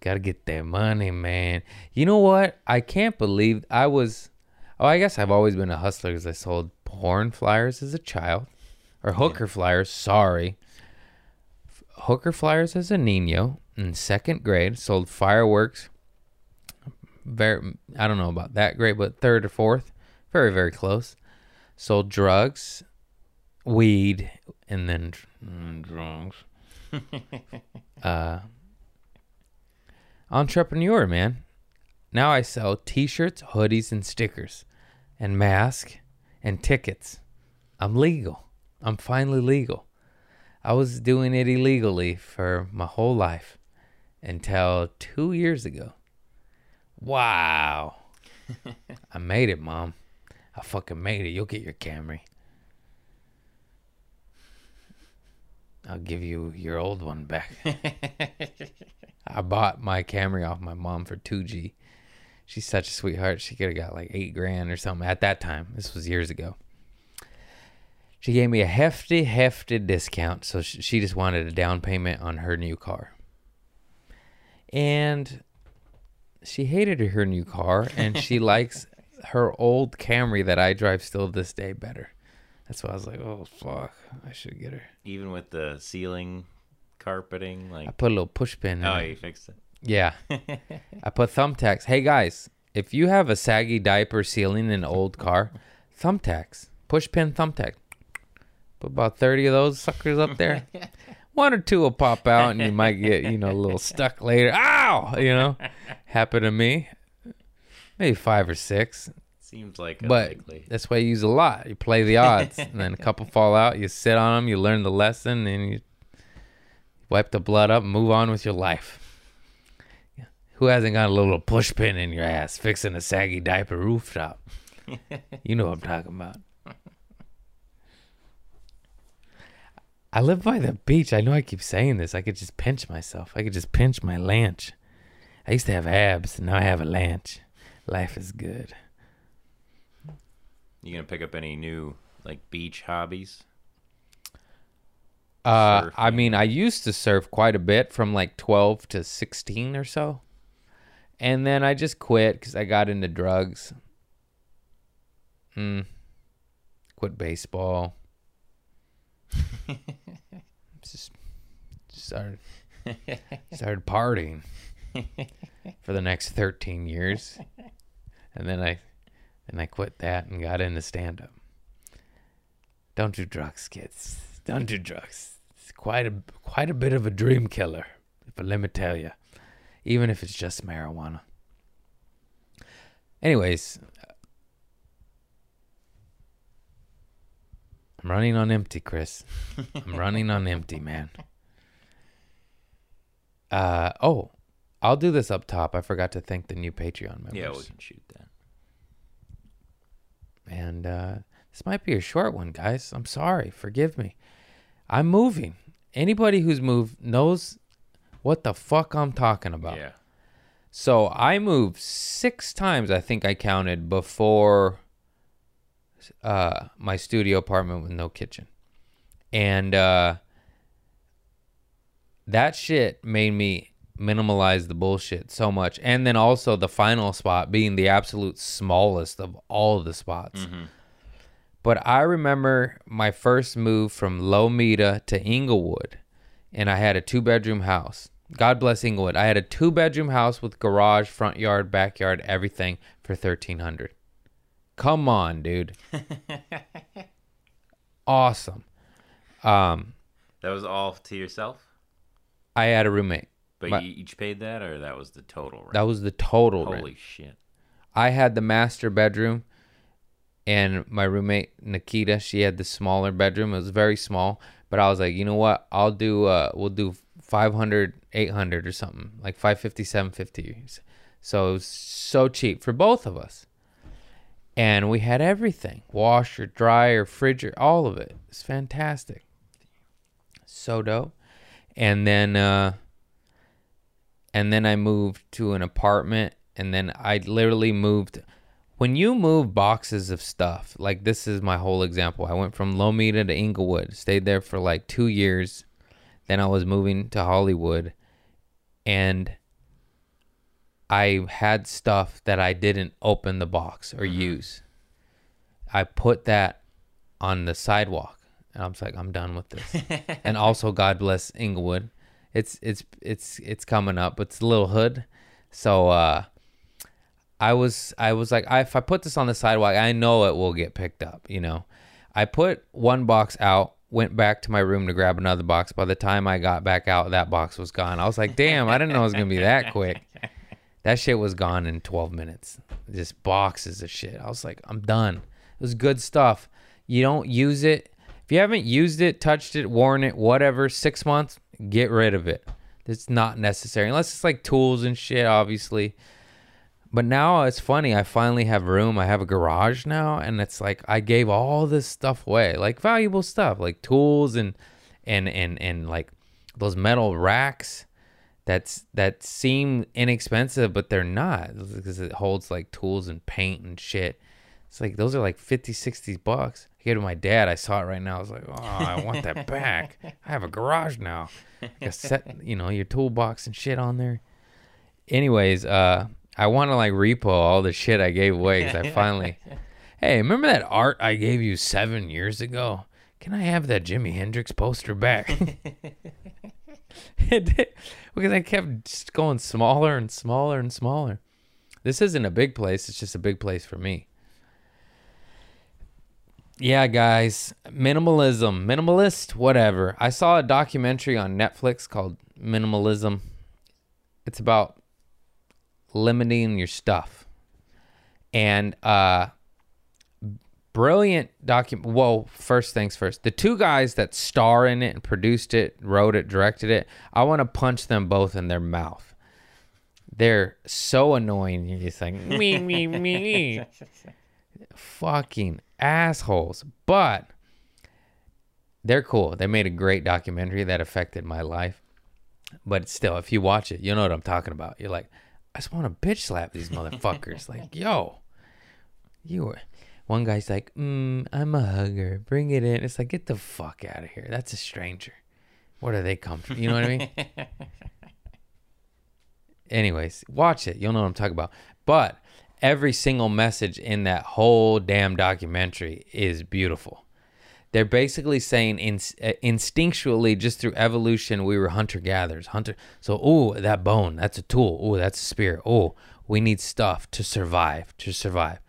gotta get that money, man. You know what? I can't believe I was oh I guess I've always been a hustler because I sold porn flyers as a child. Or hooker flyers, sorry. Hooker flyers as a Nino in second grade. Sold fireworks. Very I don't know about that grade, but third or fourth. Very, very close. Sold drugs, weed, and then mm, drugs. uh, entrepreneur, man. Now I sell t-shirts, hoodies, and stickers, and masks, and tickets. I'm legal. I'm finally legal. I was doing it illegally for my whole life until two years ago. Wow. I made it, mom. I fucking made it. You'll get your Camry. I'll give you your old one back. I bought my Camry off my mom for 2G. She's such a sweetheart. She could have got like eight grand or something at that time. This was years ago. She gave me a hefty, hefty discount. So she just wanted a down payment on her new car. And she hated her new car and she likes her old Camry that I drive still to this day better. That's why I was like, oh, fuck. I should get her. Even with the ceiling carpeting, like I put a little push pin in Oh, it. you fixed it. Yeah. I put thumbtacks. Hey guys, if you have a saggy diaper ceiling in an old car, thumbtacks. Push pin thumbtack. Put about 30 of those suckers up there. One or two will pop out and you might get, you know, a little stuck later. Ow! You know, happened to me. Maybe five or six. Seems like But that's why you use a lot. You play the odds. and then a couple fall out. You sit on them. You learn the lesson. And you wipe the blood up and move on with your life. Who hasn't got a little push pin in your ass fixing a saggy diaper rooftop? you know what I'm talking about. I live by the beach. I know I keep saying this. I could just pinch myself. I could just pinch my lanch. I used to have abs. And now I have a lanch. Life is good. You gonna pick up any new like beach hobbies? Uh, I mean, I used to surf quite a bit from like 12 to 16 or so. And then I just quit because I got into drugs. Mm. Quit baseball. just, just started Started partying for the next 13 years. And then I and I quit that and got into stand up. Don't do drugs, kids. Don't do drugs. It's quite a quite a bit of a dream killer, but let me tell you. Even if it's just marijuana. Anyways, I'm running on empty, Chris. I'm running on empty, man. Uh oh, I'll do this up top. I forgot to thank the new Patreon members. Yeah, we can shoot that. And uh, this might be a short one, guys. I'm sorry. Forgive me. I'm moving. Anybody who's moved knows what the fuck I'm talking about. Yeah. So I moved six times, I think I counted, before uh, my studio apartment with no kitchen. And uh, that shit made me minimalize the bullshit so much. And then also the final spot being the absolute smallest of all the spots. But I remember my first move from Lomita to Inglewood, and I had a two bedroom house. God bless Inglewood. I had a two bedroom house with garage, front yard, backyard, everything for thirteen hundred. Come on, dude. awesome. Um, That was all to yourself? I had a roommate. But My- you each paid that, or that was the total rent? That was the total rent. Holy shit. I had the master bedroom, and my roommate Nikita, she had the smaller bedroom. It was very small, but I was like, you know what? I'll do. Uh, we'll do 500, 800 or something, like 550, 750. So it was so cheap for both of us, and we had everything: washer, dryer, fridger, all of it. It's fantastic. So dope. And then. uh and then I moved to an apartment and then I literally moved. When you move boxes of stuff like this is my whole example. I went from Lomita to Inglewood stayed there for like 2 years. Then I was moving to Hollywood and I had stuff that I didn't open the box or mm-hmm. use. I put that on the sidewalk and I was like I'm done with this. And also God bless Inglewood it's it's it's it's coming up. It's a little hood, so uh, I was I was like, I, if I put this on the sidewalk, I know it will get picked up. You know, I put one box out, went back to my room to grab another box. By the time I got back out, that box was gone. I was like, damn, I didn't know it was gonna be that quick. That shit was gone in 12 minutes. Just boxes of shit. I was like, I'm done. It was good stuff. You don't use it. If you haven't used it, touched it, worn it, whatever, six months, get rid of it. It's not necessary unless it's like tools and shit, obviously. But now it's funny. I finally have room. I have a garage now, and it's like I gave all this stuff away, like valuable stuff, like tools and and and and like those metal racks that's that seem inexpensive, but they're not because it holds like tools and paint and shit. It's like those are like 50, 60 bucks. I gave it to my dad. I saw it right now. I was like, oh, I want that back. I have a garage now. Like set, you know, your toolbox and shit on there. Anyways, uh, I want to like repo all the shit I gave away because I finally. hey, remember that art I gave you seven years ago? Can I have that Jimi Hendrix poster back? Because I kept just going smaller and smaller and smaller. This isn't a big place, it's just a big place for me. Yeah, guys, minimalism, minimalist, whatever. I saw a documentary on Netflix called Minimalism. It's about limiting your stuff. And uh brilliant document. Whoa, first things first. The two guys that star in it and produced it, wrote it, directed it, I want to punch them both in their mouth. They're so annoying. You're just like, me, me, me. Fucking assholes. But they're cool. They made a great documentary that affected my life. But still, if you watch it, you know what I'm talking about. You're like, I just want to bitch slap these motherfuckers. like, yo, you were. One guy's like, mm, I'm a hugger. Bring it in. It's like, get the fuck out of here. That's a stranger. Where do they come from? You know what I mean? Anyways, watch it. You'll know what I'm talking about. But every single message in that whole damn documentary is beautiful. they're basically saying in, uh, instinctually, just through evolution, we were hunter gatherers. Hunter. So, oh, that bone, that's a tool. Oh, that's a spear. Oh, we need stuff to survive. To survive.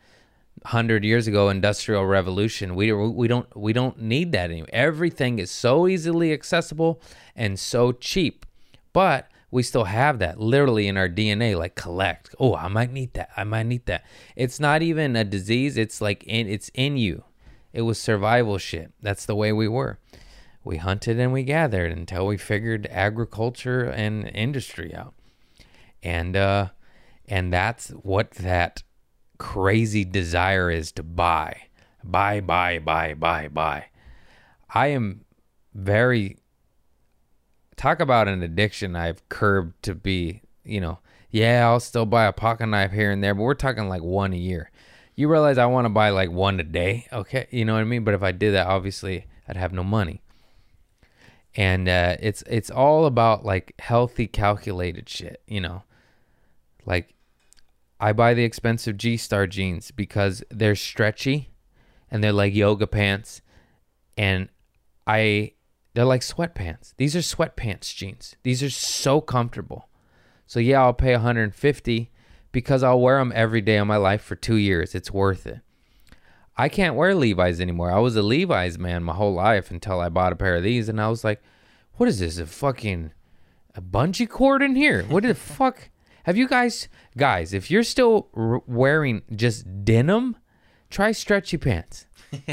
Hundred years ago, industrial revolution. We we don't we don't need that anymore. Everything is so easily accessible and so cheap, but we still have that literally in our DNA. Like collect. Oh, I might need that. I might need that. It's not even a disease. It's like in it's in you. It was survival shit. That's the way we were. We hunted and we gathered until we figured agriculture and industry out. And uh and that's what that crazy desire is to buy. Buy, buy, buy, buy, buy. I am very talk about an addiction I've curbed to be, you know, yeah, I'll still buy a pocket knife here and there, but we're talking like one a year. You realize I want to buy like one a day, okay? You know what I mean? But if I did that, obviously I'd have no money. And uh, it's it's all about like healthy, calculated shit, you know. Like I buy the expensive G Star jeans because they're stretchy and they're like yoga pants and I they're like sweatpants. These are sweatpants jeans. These are so comfortable. So yeah, I'll pay 150 because I'll wear them every day of my life for 2 years. It's worth it. I can't wear Levi's anymore. I was a Levi's man my whole life until I bought a pair of these and I was like, what is this? A fucking a bungee cord in here? What the fuck? Have you guys guys, if you're still r- wearing just denim, try stretchy pants.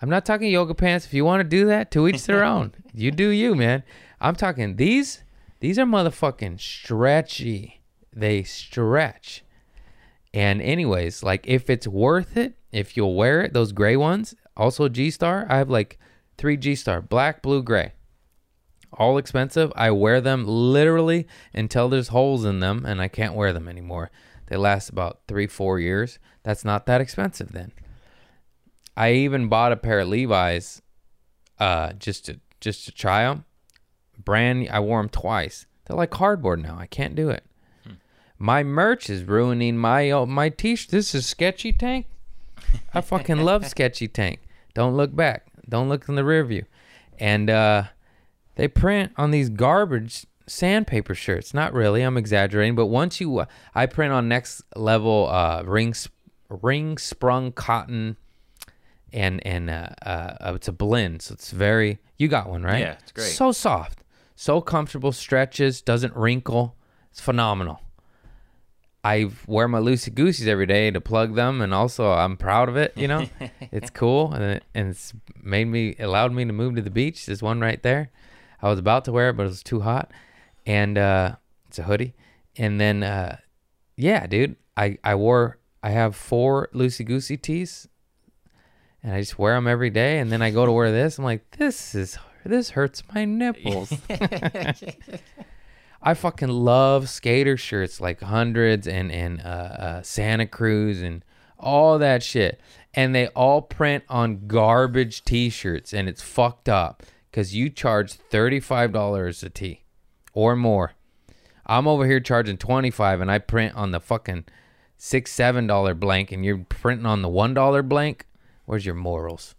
I'm not talking yoga pants. If you want to do that, to each their own. You do you, man. I'm talking these. These are motherfucking stretchy. They stretch. And anyways, like if it's worth it, if you'll wear it, those gray ones, also G Star. I have like three G Star, black, blue, gray. All expensive. I wear them literally until there's holes in them and I can't wear them anymore. They last about three, four years. That's not that expensive then. I even bought a pair of Levi's, uh, just to just to try them. Brand, I wore them twice. They're like cardboard now. I can't do it. My merch is ruining my uh, my t-shirt. This is Sketchy Tank. I fucking love Sketchy Tank. Don't look back. Don't look in the rear view. And uh, they print on these garbage sandpaper shirts. Not really. I'm exaggerating. But once you, uh, I print on next level uh, ring ring sprung cotton and and uh, uh, it's a blend, so it's very. You got one, right? Yeah, it's great. So soft, so comfortable, stretches, doesn't wrinkle. It's phenomenal. I wear my loosey gooseys every day to plug them, and also I'm proud of it. You know, it's cool, and it, and it's made me allowed me to move to the beach. There's one right there. I was about to wear it, but it was too hot, and uh, it's a hoodie. And then, uh, yeah, dude, I I wore I have four loosey goosey tees and I just wear them every day. And then I go to wear this. I'm like, this is this hurts my nipples. I fucking love skater shirts like hundreds and and uh, uh, Santa Cruz and all that shit. And they all print on garbage T-shirts, and it's fucked up because you charge thirty five dollars a tee or more. I'm over here charging twenty five, and I print on the fucking six seven dollar blank, and you're printing on the one dollar blank. Where's your morals?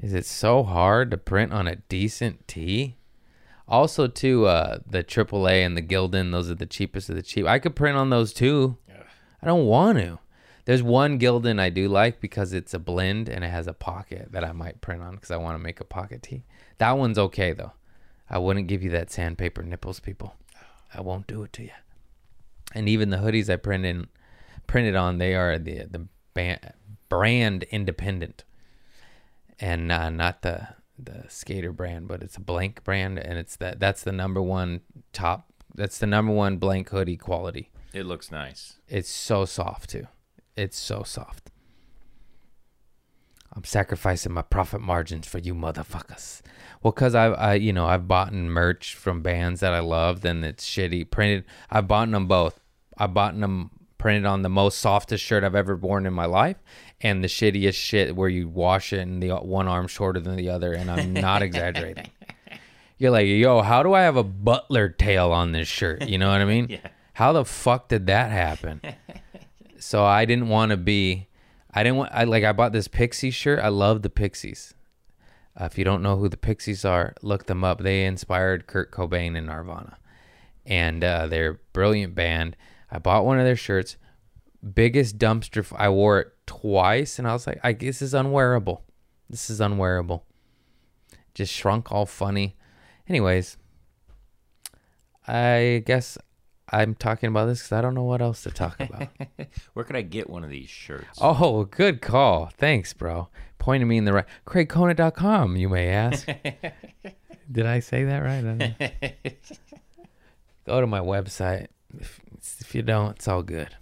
Is it so hard to print on a decent tee? Also, too, uh, the AAA and the Gildan, those are the cheapest of the cheap. I could print on those too. I don't want to. There's one Gildan I do like because it's a blend and it has a pocket that I might print on because I want to make a pocket tee. That one's okay though. I wouldn't give you that sandpaper nipples, people. I won't do it to you. And even the hoodies I printed printed on, they are the the band, brand independent, and uh, not the the skater brand, but it's a blank brand, and it's that that's the number one top. That's the number one blank hoodie quality. It looks nice. It's so soft too. It's so soft. I'm sacrificing my profit margins for you motherfuckers. Well, cause I've, I, you know, I've bought merch from bands that I loved, and it's shitty printed. I've bought them both. I bought them printed on the most softest shirt I've ever worn in my life, and the shittiest shit where you wash it and the one arm shorter than the other, and I'm not exaggerating. You're like, yo, how do I have a butler tail on this shirt? You know what I mean? Yeah. How the fuck did that happen? so I didn't want to be. I didn't want. I like. I bought this Pixie shirt. I love the Pixies. Uh, if you don't know who the Pixies are, look them up. They inspired Kurt Cobain and Nirvana, and uh, they're a brilliant band. I bought one of their shirts. Biggest dumpster. f- I wore it twice, and I was like, I this is unwearable. This is unwearable. Just shrunk all funny. Anyways, I guess I'm talking about this because I don't know what else to talk about. Where could I get one of these shirts? Oh, good call. Thanks, bro. Pointing me in the right. CraigConant.com, you may ask. Did I say that right? I don't know. Go to my website. If, if you don't, it's all good.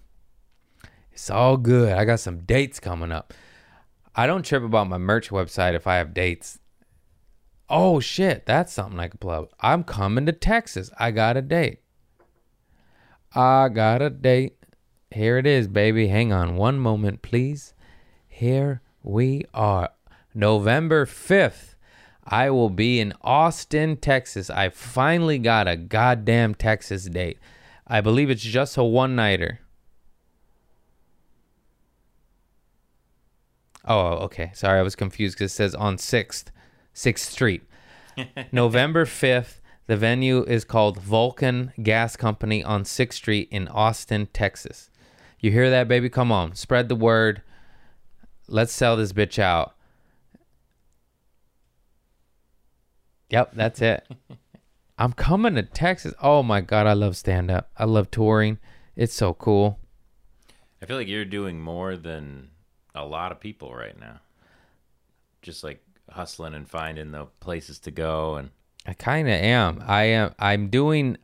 It's all good. I got some dates coming up. I don't trip about my merch website if I have dates. Oh, shit. That's something I could plug. I'm coming to Texas. I got a date. I got a date. Here it is, baby. Hang on one moment, please. Here we are. November 5th. I will be in Austin, Texas. I finally got a goddamn Texas date. I believe it's just a one nighter. Oh, okay. Sorry, I was confused because it says on 6th, 6th Street. November 5th. The venue is called Vulcan Gas Company on 6th Street in Austin, Texas. You hear that, baby? Come on. Spread the word. Let's sell this bitch out. Yep, that's it. I'm coming to Texas. Oh my God, I love stand up. I love touring. It's so cool. I feel like you're doing more than a lot of people right now. Just like hustling and finding the places to go and I kind of am. I am. I'm doing.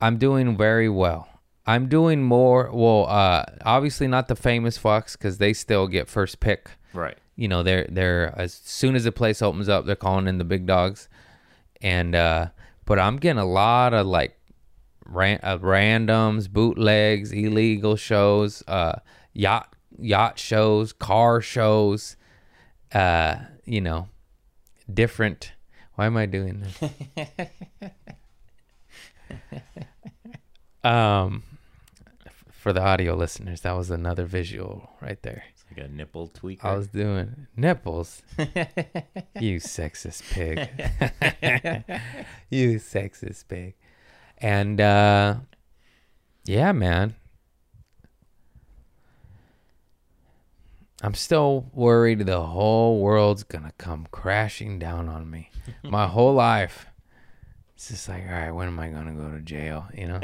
I'm doing very well. I'm doing more. Well, uh, obviously not the famous fucks because they still get first pick. right. You know, they're they're as soon as the place opens up, they're calling in the big dogs, and uh, but I'm getting a lot of like ran- uh, randoms, bootlegs, illegal shows, uh, yacht yacht shows, car shows, uh, you know, different. Why am I doing this? um, for the audio listeners, that was another visual right there. Like a nipple tweaker. I was doing nipples. you sexist pig. you sexist pig. And uh yeah, man. I'm still worried the whole world's gonna come crashing down on me. My whole life. It's just like, all right, when am I gonna go to jail? You know?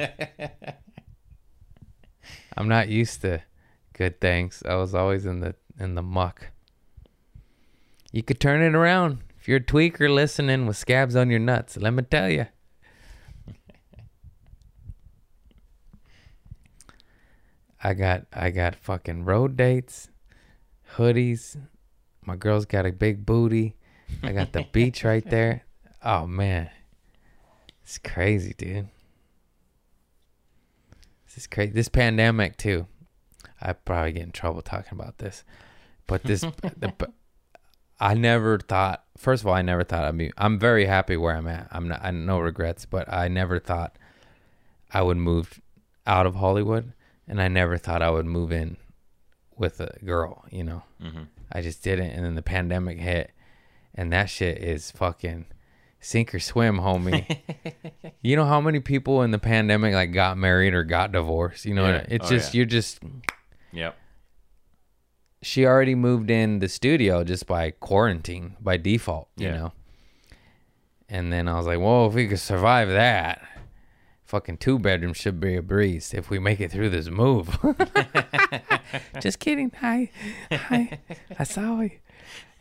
I'm not used to good things. I was always in the in the muck. You could turn it around. If you're a tweaker listening with scabs on your nuts, let me tell you. I got I got fucking road dates, hoodies. My girl's got a big booty. I got the beach right there. Oh man. It's crazy, dude. This is crazy. This pandemic too. I probably get in trouble talking about this, but this, the, I never thought. First of all, I never thought I'd be. I'm very happy where I'm at. I'm not. I no regrets, but I never thought I would move out of Hollywood, and I never thought I would move in with a girl. You know, Mhm. I just didn't. And then the pandemic hit, and that shit is fucking sink or swim, homie. you know how many people in the pandemic like got married or got divorced? You know, Yeah. it's Oh, just yeah. you're just Yep. she already moved in the studio just by quarantine by default, you Yeah. know. And then I was like, "Well, if we could survive that, fucking two bedrooms should be a breeze if we make it through this move." just kidding. Hi, hi. I saw you.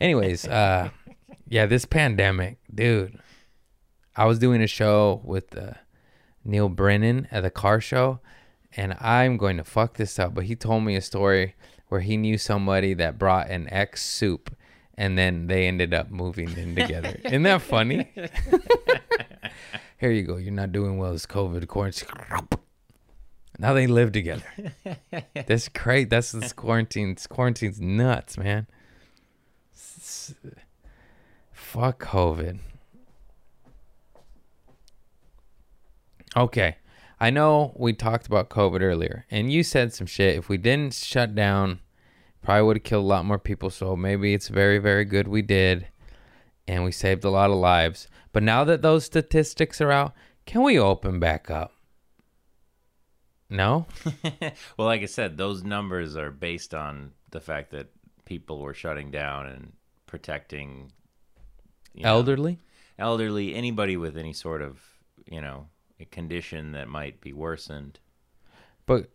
Anyways, uh, yeah, this pandemic, dude. I was doing a show with uh, Neal Brennan at the car show, and I'm going to fuck this up. But he told me a story where he knew somebody that brought an ex soup, and then they ended up moving in together. Isn't that funny? Here you go. You're not doing well. It's COVID quarantine. Now they live together. That's great. That's this quarantine. This quarantine's nuts, man. Fuck COVID. Okay. I know we talked about COVID earlier, and you said some shit. If we didn't shut down Probably would have killed a lot more people. So maybe it's very, very good we did. And we saved a lot of lives. But now that those statistics are out, can we open back up? No? well, like I said, those numbers are based on the fact that people were shutting down and protecting you know, Elderly? elderly, anybody with any sort of, you know, a condition that might be worsened. But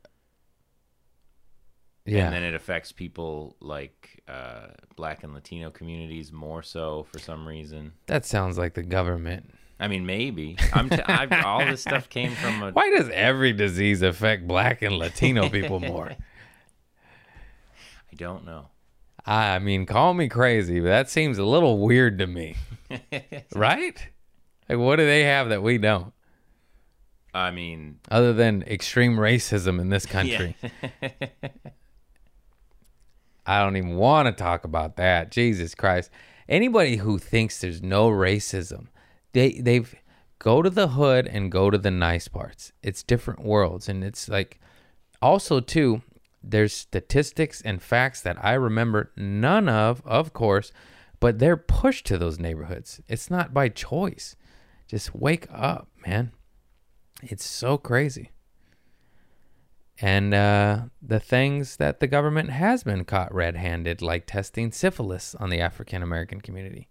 yeah. And then it affects people like uh, black and Latino communities more so for some reason. that sounds like the government. I mean, maybe. I'm t- I've, all this stuff came from a. Why does every disease affect black and Latino people more? I don't know. I mean, call me crazy, but that seems a little weird to me. right? Like, what do they have that we don't? I mean, Other than extreme racism in this country. I don't even want to talk about that. Jesus Christ. Anybody who thinks there's no racism, they they've go to the hood and go to the nice parts. It's different worlds and it's like also too there's statistics and facts that I remember none of, of course, but they're pushed to those neighborhoods. It's not by choice. Just wake up, man. It's so crazy. And uh, the things that the government has been caught red handed, like testing syphilis on the African American community,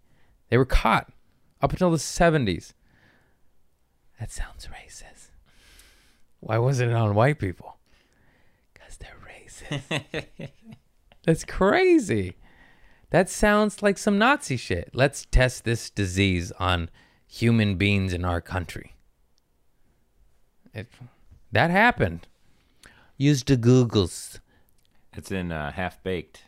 they were caught up until the 70s. That sounds racist. Why wasn't it on white people? Because they're racist. That's crazy. That sounds like some Nazi shit. Let's test this disease on human beings in our country. It, that happened. Use the Googles. it's in uh, Half Baked.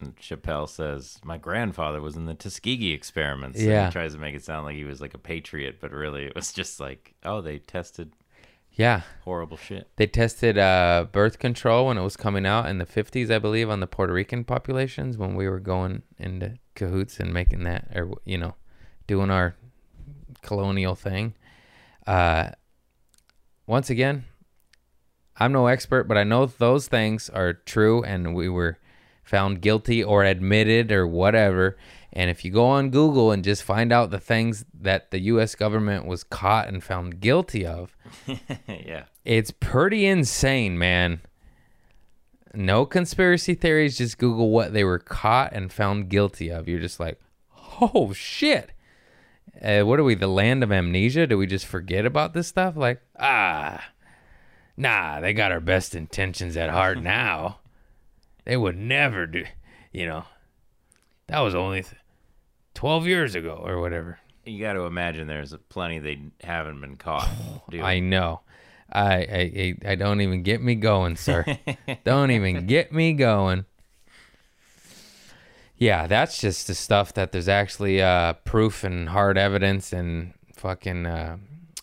And Chappelle says, My grandfather was in the Tuskegee experiments. And Yeah. he tries to make it sound like he was like a patriot, but really it was just like, oh, they tested Yeah. horrible shit. They tested uh, birth control when it was coming out in the 50s, I believe, on the Puerto Rican populations when we were going into cahoots and making that, or, you know, doing our colonial thing. Uh, once again, I'm no expert, but I know those things are true and we were found guilty or admitted or whatever. And if you go on Google and just find out the things that the U.S. government was caught and found guilty of, yeah. it's pretty insane, man. No conspiracy theories, just Google what they were caught and found guilty of. You're just like, oh shit. Uh, what are we, the land of amnesia? Do we just forget about this stuff? Like, ah, nah, they got our best intentions at heart now. They would never do, you know, that was only th- 12 years ago or whatever. You got to imagine there's plenty they haven't been caught. I know. I I I don't even get me going, sir. don't even get me going. Yeah, that's just the stuff that there's actually uh, proof and hard evidence and fucking uh,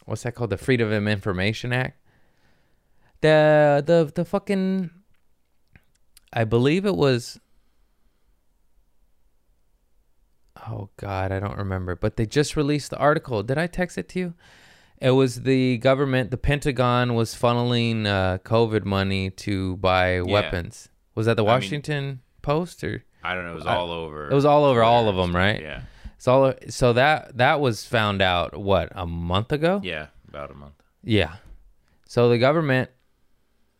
what's that called? The Freedom of Information Act. The the the fucking I believe it was Oh god, I don't remember, but they just released the article. Did I text it to you? It was the government, the Pentagon was funneling uh, COVID money to buy weapons. Was that the I mean- Washington Post or I don't know. It was all over. it was all over all of them, right? Yeah. So so that that was found out what a month ago. Yeah. About a month. Yeah. So the government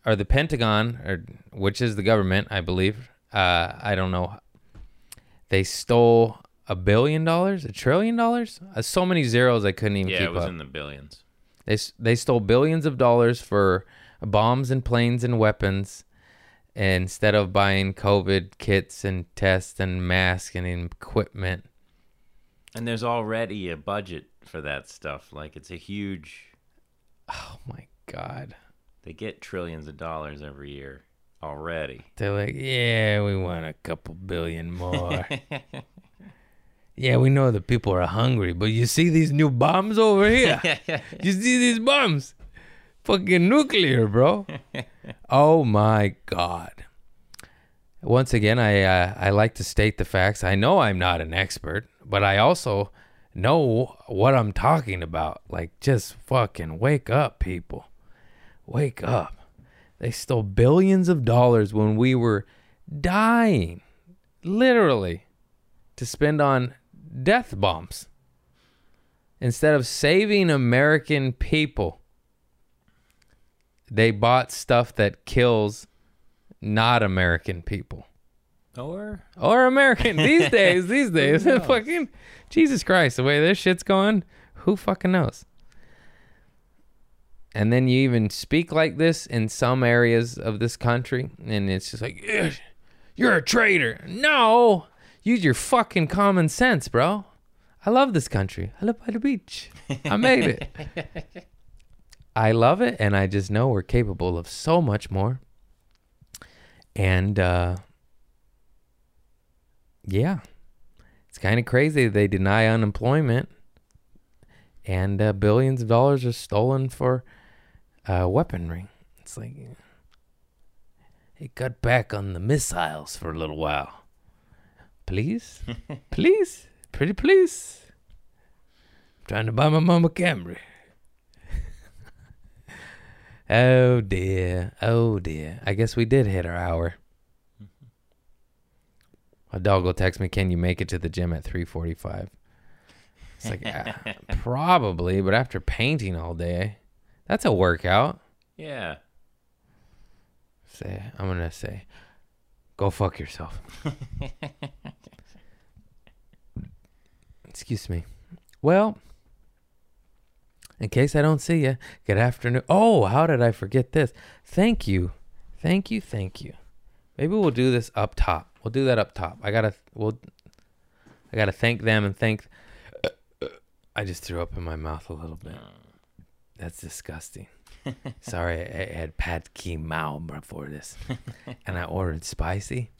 or the Pentagon or which is the government, I believe. Uh, I don't know. They stole a billion dollars, a trillion dollars. Uh, so many zeros I couldn't even Yeah, keep it was up. in the billions. They they stole billions of dollars for bombs and planes and weapons instead of buying COVID kits and tests and masks and equipment. And there's already a budget for that stuff. Like it's a huge. Oh my god. They get trillions of dollars every year already. They're like, "Yeah, we want a couple billion more." yeah, we know the people are hungry, but you see these new bombs over here? you see these bombs? Fucking nuclear, bro. oh my god. Once again, I uh, I like to state the facts. I know I'm not an expert, but I also know what I'm talking about. Like just fucking wake up, people. Wake up. They stole billions of dollars when we were dying, literally, to spend on death bombs instead of saving American people. They bought stuff that kills not American people Or or American these days. These days, fucking Jesus Christ, the way this shit's going, who fucking knows? And then you even speak like this in some areas of this country, and it's just like, you're a traitor. No, use your fucking common sense, bro. I love this country. I live by the beach. I made it. I love it, and I just know we're capable of so much more. And uh, yeah, it's kind of crazy they deny unemployment, and uh, billions of dollars are stolen for uh, weaponry. It's like, hey, cut back on the missiles for a little while, please, please, pretty please. I'm trying to buy my mom a Camry. Oh dear, oh dear. I guess we did hit our hour. A dog will text me, "Can you make it to the gym at 3:45?" It's like "Ah, probably, but after painting all day, that's a workout. yeah. Say, I'm gonna say, go fuck yourself. Excuse me. Well, in case I don't see you, good afternoon. Oh, how did I forget this? Thank you, thank you, thank you. Maybe we'll do this up top. We'll do that up top. I gotta, we'll, I gotta thank them and thank. I just threw up in my mouth a little bit. That's disgusting. Sorry, I, had pad ki mao before this, and I ordered spicy,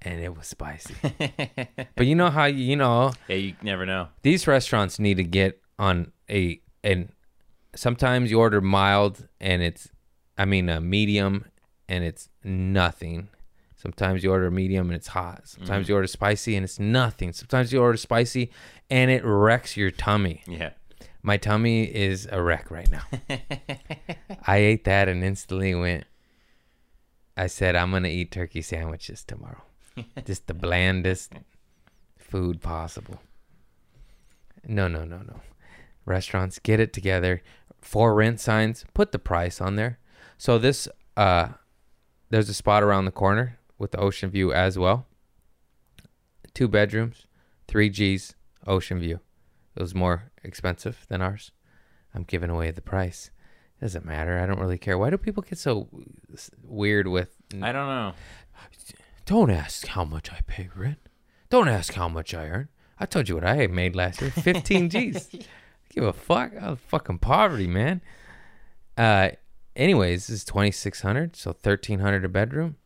and it was spicy. but you know how you, you know Yeah, you never know. these restaurants need to get on a and sometimes you order mild and it's I mean a medium and it's nothing. Sometimes you order medium and it's hot. Sometimes mm-hmm. you order spicy and it's nothing. Sometimes you order spicy and it wrecks your tummy. Yeah. My tummy is a wreck right now. I ate that and instantly went. I said I'm gonna eat turkey sandwiches tomorrow. Just the blandest food possible. No, no, no, no. Restaurants, get it together. For rent signs, put the price on there. So this, uh, there's a spot around the corner with the ocean view as well. Two bedrooms, three G's, ocean view. It was more expensive than ours. I'm giving away the price. Doesn't matter. I don't really care. Why do people get so weird with? I don't know. Don't ask how much I pay rent. Don't ask how much I earn. I told you what I made last year. 15 G's. Give a fuck. I was fucking poverty, man. Uh, anyways, this is 2600 so 1300 a bedroom.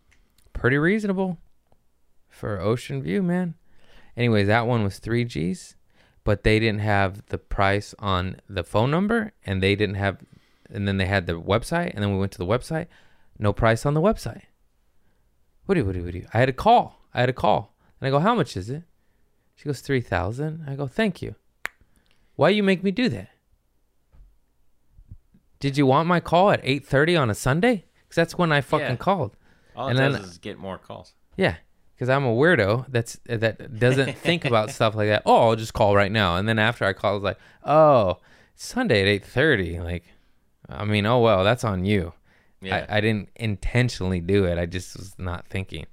Pretty reasonable for ocean view, man. Anyways, that one was 3 G's, but they didn't have the price on the phone number and they didn't have and then they had the website and then we went to the website, no price on the website. What do you, what do you, what do you? I had a call. I had a call. And I go, how much is it? She goes, 3000 I go, thank you. Why you make me do that? Did you want my call at 8.30 on a Sunday? Because that's when I fucking Yeah. called. All it And does then- is get more calls. Yeah, because I'm a weirdo that's that doesn't think about stuff like that. Oh, I'll just call right now, and then after I call, it's like, oh, Sunday at eight thirty. Like, I mean, oh well, that's on you. Yeah. I, I didn't intentionally do it. I just was not thinking.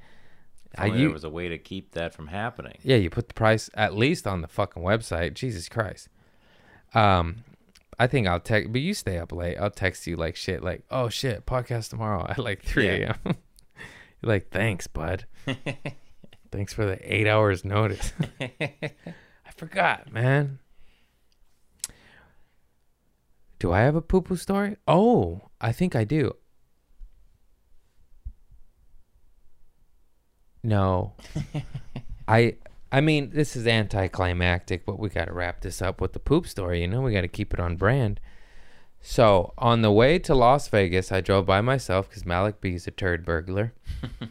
I there was a way to keep that from happening. yeah, you put the price at least on the fucking website. Jesus Christ. Um, I think I'll text, but you stay up late. I'll text you like shit, like, oh shit, podcast tomorrow at like three a.m. You're like, thanks, bud. thanks for the eight hours notice. I forgot, man. Do I have a poo poo story? Oh, I think I do. No. I I mean, this is anticlimactic, but we got to wrap this up with the poop story, you know? We got to keep it on brand. So, on the way to Las Vegas, I drove by myself cuz Malik B is a turd burglar.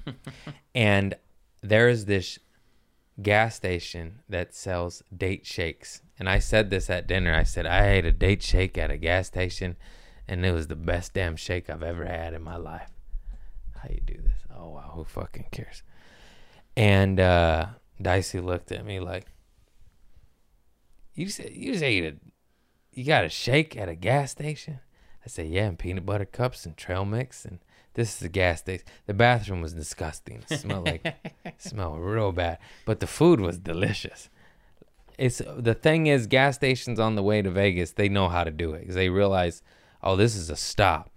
and there's this gas station that sells date shakes. And I said this at dinner. I said I ate a date shake at a gas station and it was the best damn shake I've ever had in my life. how you do this. Oh wow, who fucking cares? And uh Dicey looked at me like, "You said you just ate a, you got a shake at a gas station?" I said, "Yeah, and peanut butter cups and trail mix, and this is a gas station. The bathroom was disgusting. It smelled like smelled real bad, but the food was delicious." It's the thing is, gas stations on the way to Vegas, they know how to do it because they realize, oh, this is a stop.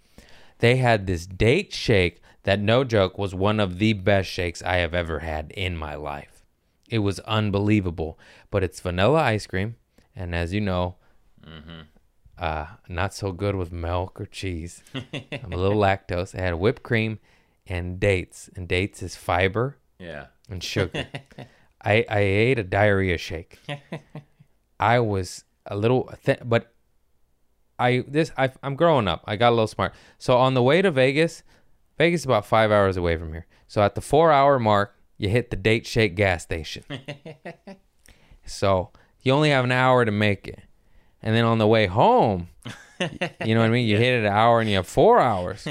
They had this date shake that, no joke, was one of the best shakes I have ever had in my life. It was unbelievable. But it's vanilla ice cream, and as you know, uh, not so good with milk or cheese. I'm a little lactose. It had whipped cream and dates, and dates is fiber Yeah. and sugar. I, I ate a diarrhea shake. I was a little, th- but I this I, I'm growing up. I got a little smart. So on the way to Vegas, Vegas is about five hours away from here. So at the four hour mark, you hit the date shake gas station. so you only have an hour to make it, and then on the way home, you know what I mean. You hit it an hour, and you have four hours.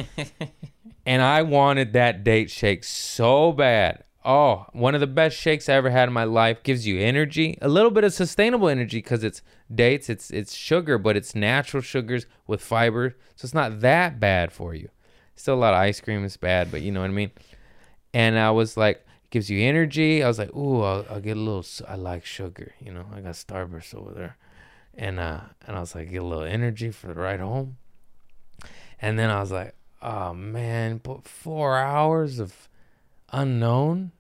and I wanted that date shake so bad. Oh, one of the best shakes I ever had in my life. Gives you energy, a little bit of sustainable energy because it's dates, it's it's sugar, but it's natural sugars with fiber, so it's not that bad for you. Still a lot of ice cream is bad, but you know what I mean. And I was like, gives you energy. I was like, ooh, I'll, I'll get a little. I like sugar, you know. I got Starburst over there, and uh, and I was like, get a little energy for the ride home. And then I was like, oh man, but four hours of unknown,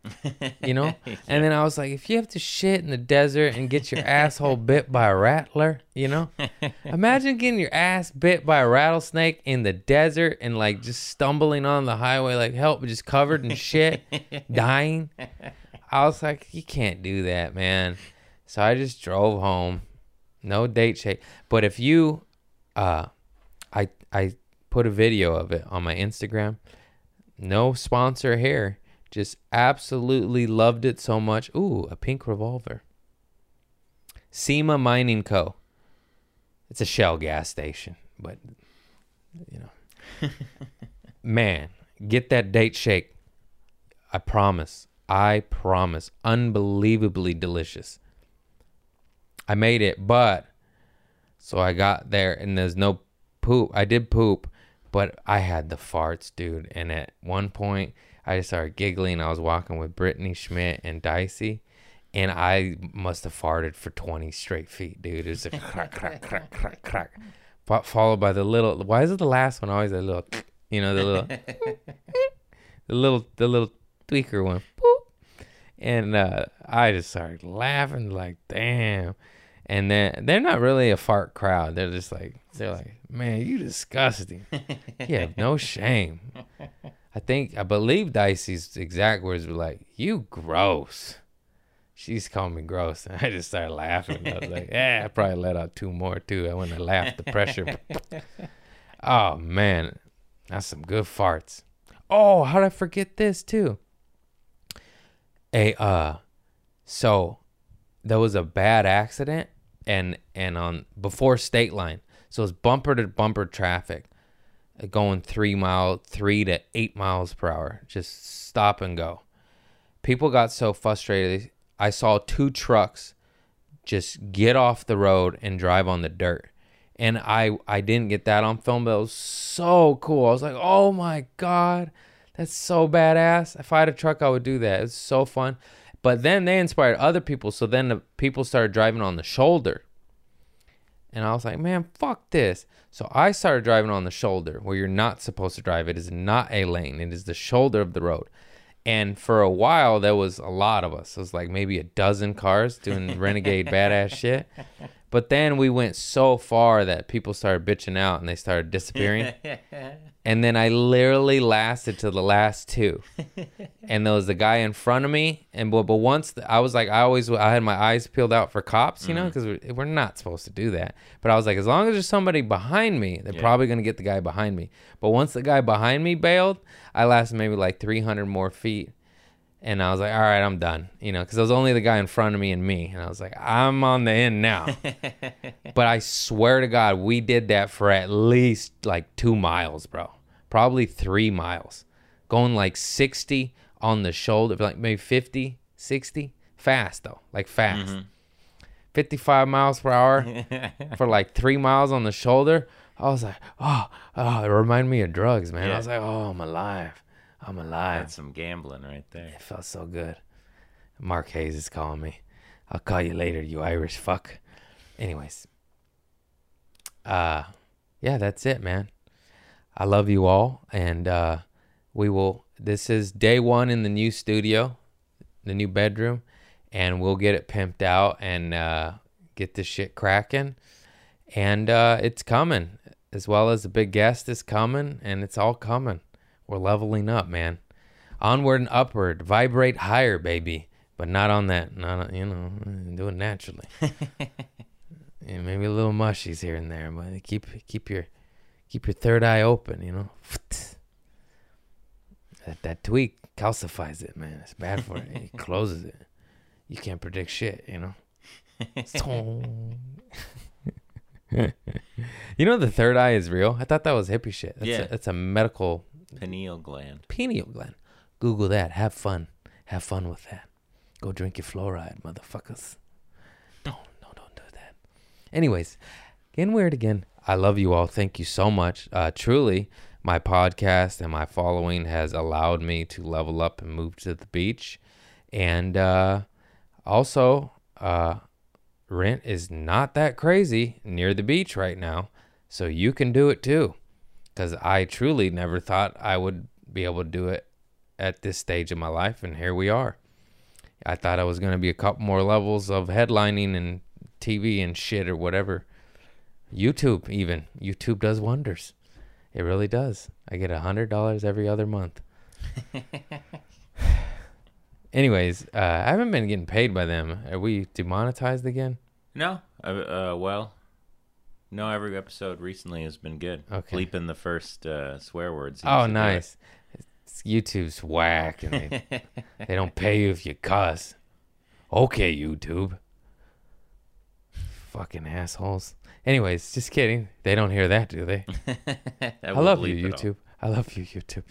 you know? And then I was like, if you have to shit in the desert and get your asshole bit by a rattler, you know? Imagine getting your ass bit by a rattlesnake in the desert and like just stumbling on the highway, like help, just covered in shit, dying. I was like, you can't do that, man. So I just drove home. No date shake. But if you uh I I put a video of it on my Instagram. No sponsor here. Just absolutely loved it so much. Ooh, a pink revolver. Cima Mining Co. It's a Shell gas station, but you know. Man, get that date shake. I promise. I promise. Unbelievably delicious. I made it, but so I got there and there's no poop. I did poop, but I had the farts, dude. And at one point, I just started giggling. I was walking with Brittany Schmidt and Dicey, and I must have farted for 20 straight feet, dude. It was a crack, crack, crack, crack, crack. Fo- Followed by the little, why is it the last one always a little, you know, the little, the little, the little tweaker one. And uh, I just started laughing, like, damn. And then they're not really a fart crowd. They're just like, they're like, man, you disgusting. you have no shame. I think, I believe Dicey's exact words were like, you gross. She's calling me gross. And I just started laughing. I was like, yeah, I probably let out two more too. I when I laughed, the pressure. oh, man. That's some good farts. Oh, how did I forget this too? A, uh, so there was a bad accident and and on before state line so it's bumper to bumper traffic going three mile three to eight miles per hour. Just stop and go. People got so frustrated. I saw two trucks just get off the road and drive on the dirt. And i i didn't get that on film but it was so cool. I was like oh my god that's so badass. If i had a truck i would do that. It's so fun. But then they inspired other people. So then the people started driving on the shoulder. And I was like, man, fuck this. So I started driving on the shoulder where you're not supposed to drive. It is not a lane, it is the shoulder of the road. And for a while, there was a lot of us. It was like maybe a dozen cars doing renegade badass shit. But then we went so far that people started bitching out and they started disappearing. and then I literally lasted to the last two. and there was the guy in front of me. And but, but once the, I was like, I always I had my eyes peeled out for cops, you know, mm. because we're, we're not supposed to do that. But I was like, as long as there's somebody behind me, they're Yeah. probably gonna get the guy behind me. But once the guy behind me bailed, I lasted maybe like 300 more feet. And I was like, all right, I'm done, you know, because it was only the guy in front of me and me. And I was like, I'm on the end now. but I swear to God, we did that for at least like two miles, bro. Probably three miles. going like 60 on the shoulder, like maybe 50, 60, fast though, like fast. Mm-hmm. 55 miles per hour for like three miles on the shoulder. I was like, oh, oh, it reminded me of drugs, man. I was like, oh, I'm alive. I'm alive. That's some gambling right there. It felt so good. Mark Hayes is calling me. I'll call you later, you Irish fuck. Anyways. Uh yeah, that's it, man. I love you all and uh we will this is day 1 in the new studio, the new bedroom, and we'll get it pimped out and uh get this shit cracking. And uh it's coming as well as a big guest is coming and it's all coming. We're leveling up, man. Onward and upward. Vibrate higher baby. But not on that not on- you know do it naturally. Yeah, maybe a little mushies here and there but keep keep your keep your third eye open you know? That, that tweak calcifies it man. It's bad for it. It closes it. You can't predict shit you know? You know the third eye is real? I thought that was hippie shit. That's, Yeah. a, that's a medical Pineal gland. pineal gland. Google that. Have fun. Have fun with that. Go drink your fluoride, motherfuckers. No, no, don't do that. Anyways, getting weird again. I love you all. Thank you so much. Uh, truly, my podcast and my following has allowed me to level up and move to the beach. And uh, also, uh, rent is not that crazy near the beach right now. So you can do it too because I truly never thought I would be able to do it at this stage of my life, and here we are. I thought I was going to be a couple more levels of headlining and TV and shit or whatever. YouTube, even YouTube does wonders. It really does. I get a hundred dollars every other month. Anyways, uh, I haven't been getting paid by them. Are we demonetized again? No, uh, uh, well, no. Every episode recently has been good. Okay. Bleeping the first uh, swear words. Oh, used to do it. nice. It's, YouTube's whack, and they they don't pay you if you cuss. Okay, YouTube. Fucking assholes. Anyways, just kidding. They don't hear that, do they? I love you, bleep it all. YouTube. I love you, YouTube.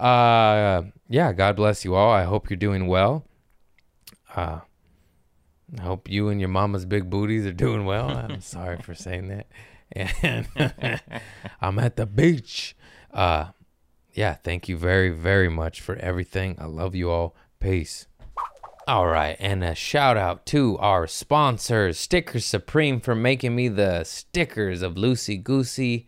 Uh, yeah. God bless you all. I hope you're doing well. Uh, I hope you and your mama's big booties are doing well. I'm sorry for saying that. And I'm at the beach. Uh, yeah. Thank you very, very much for everything. I love you all. Peace. All right, and a shout out to our sponsors, Sticker Supreme, for making me the stickers of Lucy Goosey.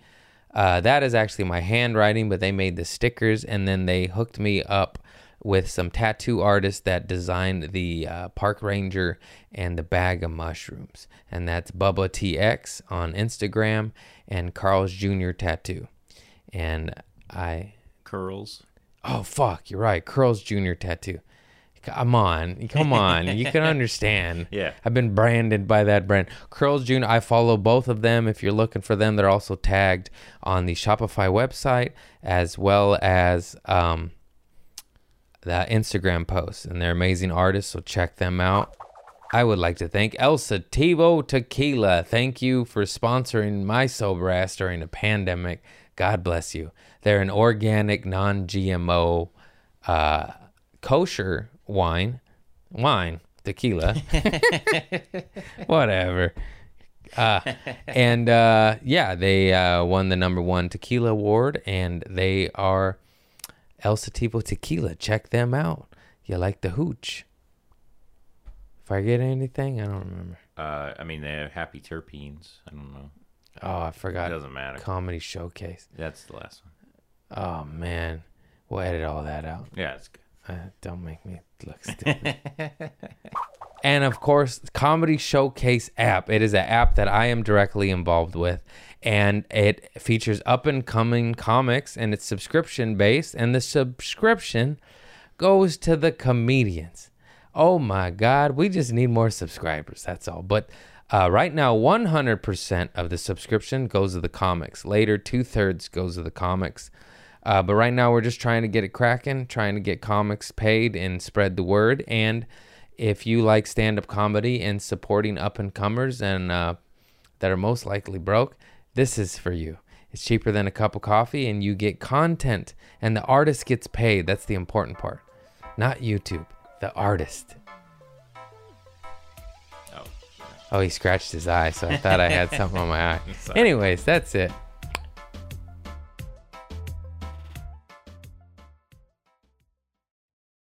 Uh, that is actually my handwriting, but they made the stickers, and then they hooked me up with some tattoo artists that designed the uh, park ranger and the bag of mushrooms, and that's Bubba TX on Instagram and Carl's Jr. Tattoo, and I Curls. Oh fuck, you're right. Curls Jr. tattoo. Come on, come on. you can understand. Yeah. I've been branded by that brand. Curls Jr. I follow both of them. If you're looking for them, they're also tagged on the Shopify website as well as um, the Instagram posts, and they're amazing artists. So check them out. I would like to thank El Sativo Tequila. Thank you for sponsoring my sober ass during the pandemic. God bless you. They're an organic, non GMO, uh, kosher wine. Wine, tequila. Whatever. Uh, and uh, yeah, they uh, won the number one tequila award, and they are El Sativo Tequila. Check them out. You like the hooch? If I get anything, I don't remember. Uh, I mean, they have happy terpenes. I don't know. Oh, I forgot. It doesn't matter. Comedy showcase. That's the last one. Oh man, we'll edit all that out. Yeah, it's good. Uh, don't make me look stupid. and of course, Comedy Showcase app. It is an app that I am directly involved with, and it features up and coming comics, and it's subscription based. And the subscription goes to the comedians. Oh my God, we just need more subscribers. That's all. But uh, right now, 100% of the subscription goes to the comics. Later, two thirds goes to the comics. Uh, but right now, we're just trying to get it cracking, trying to get comics paid and spread the word. And if you like stand up comedy and supporting up and comers and uh, that are most likely broke, this is for you. It's cheaper than a cup of coffee, and you get content, and the artist gets paid. That's the important part. Not YouTube, the artist. Oh, Oh, he scratched his eye, so I thought I had something on my eye. Anyways, that's it.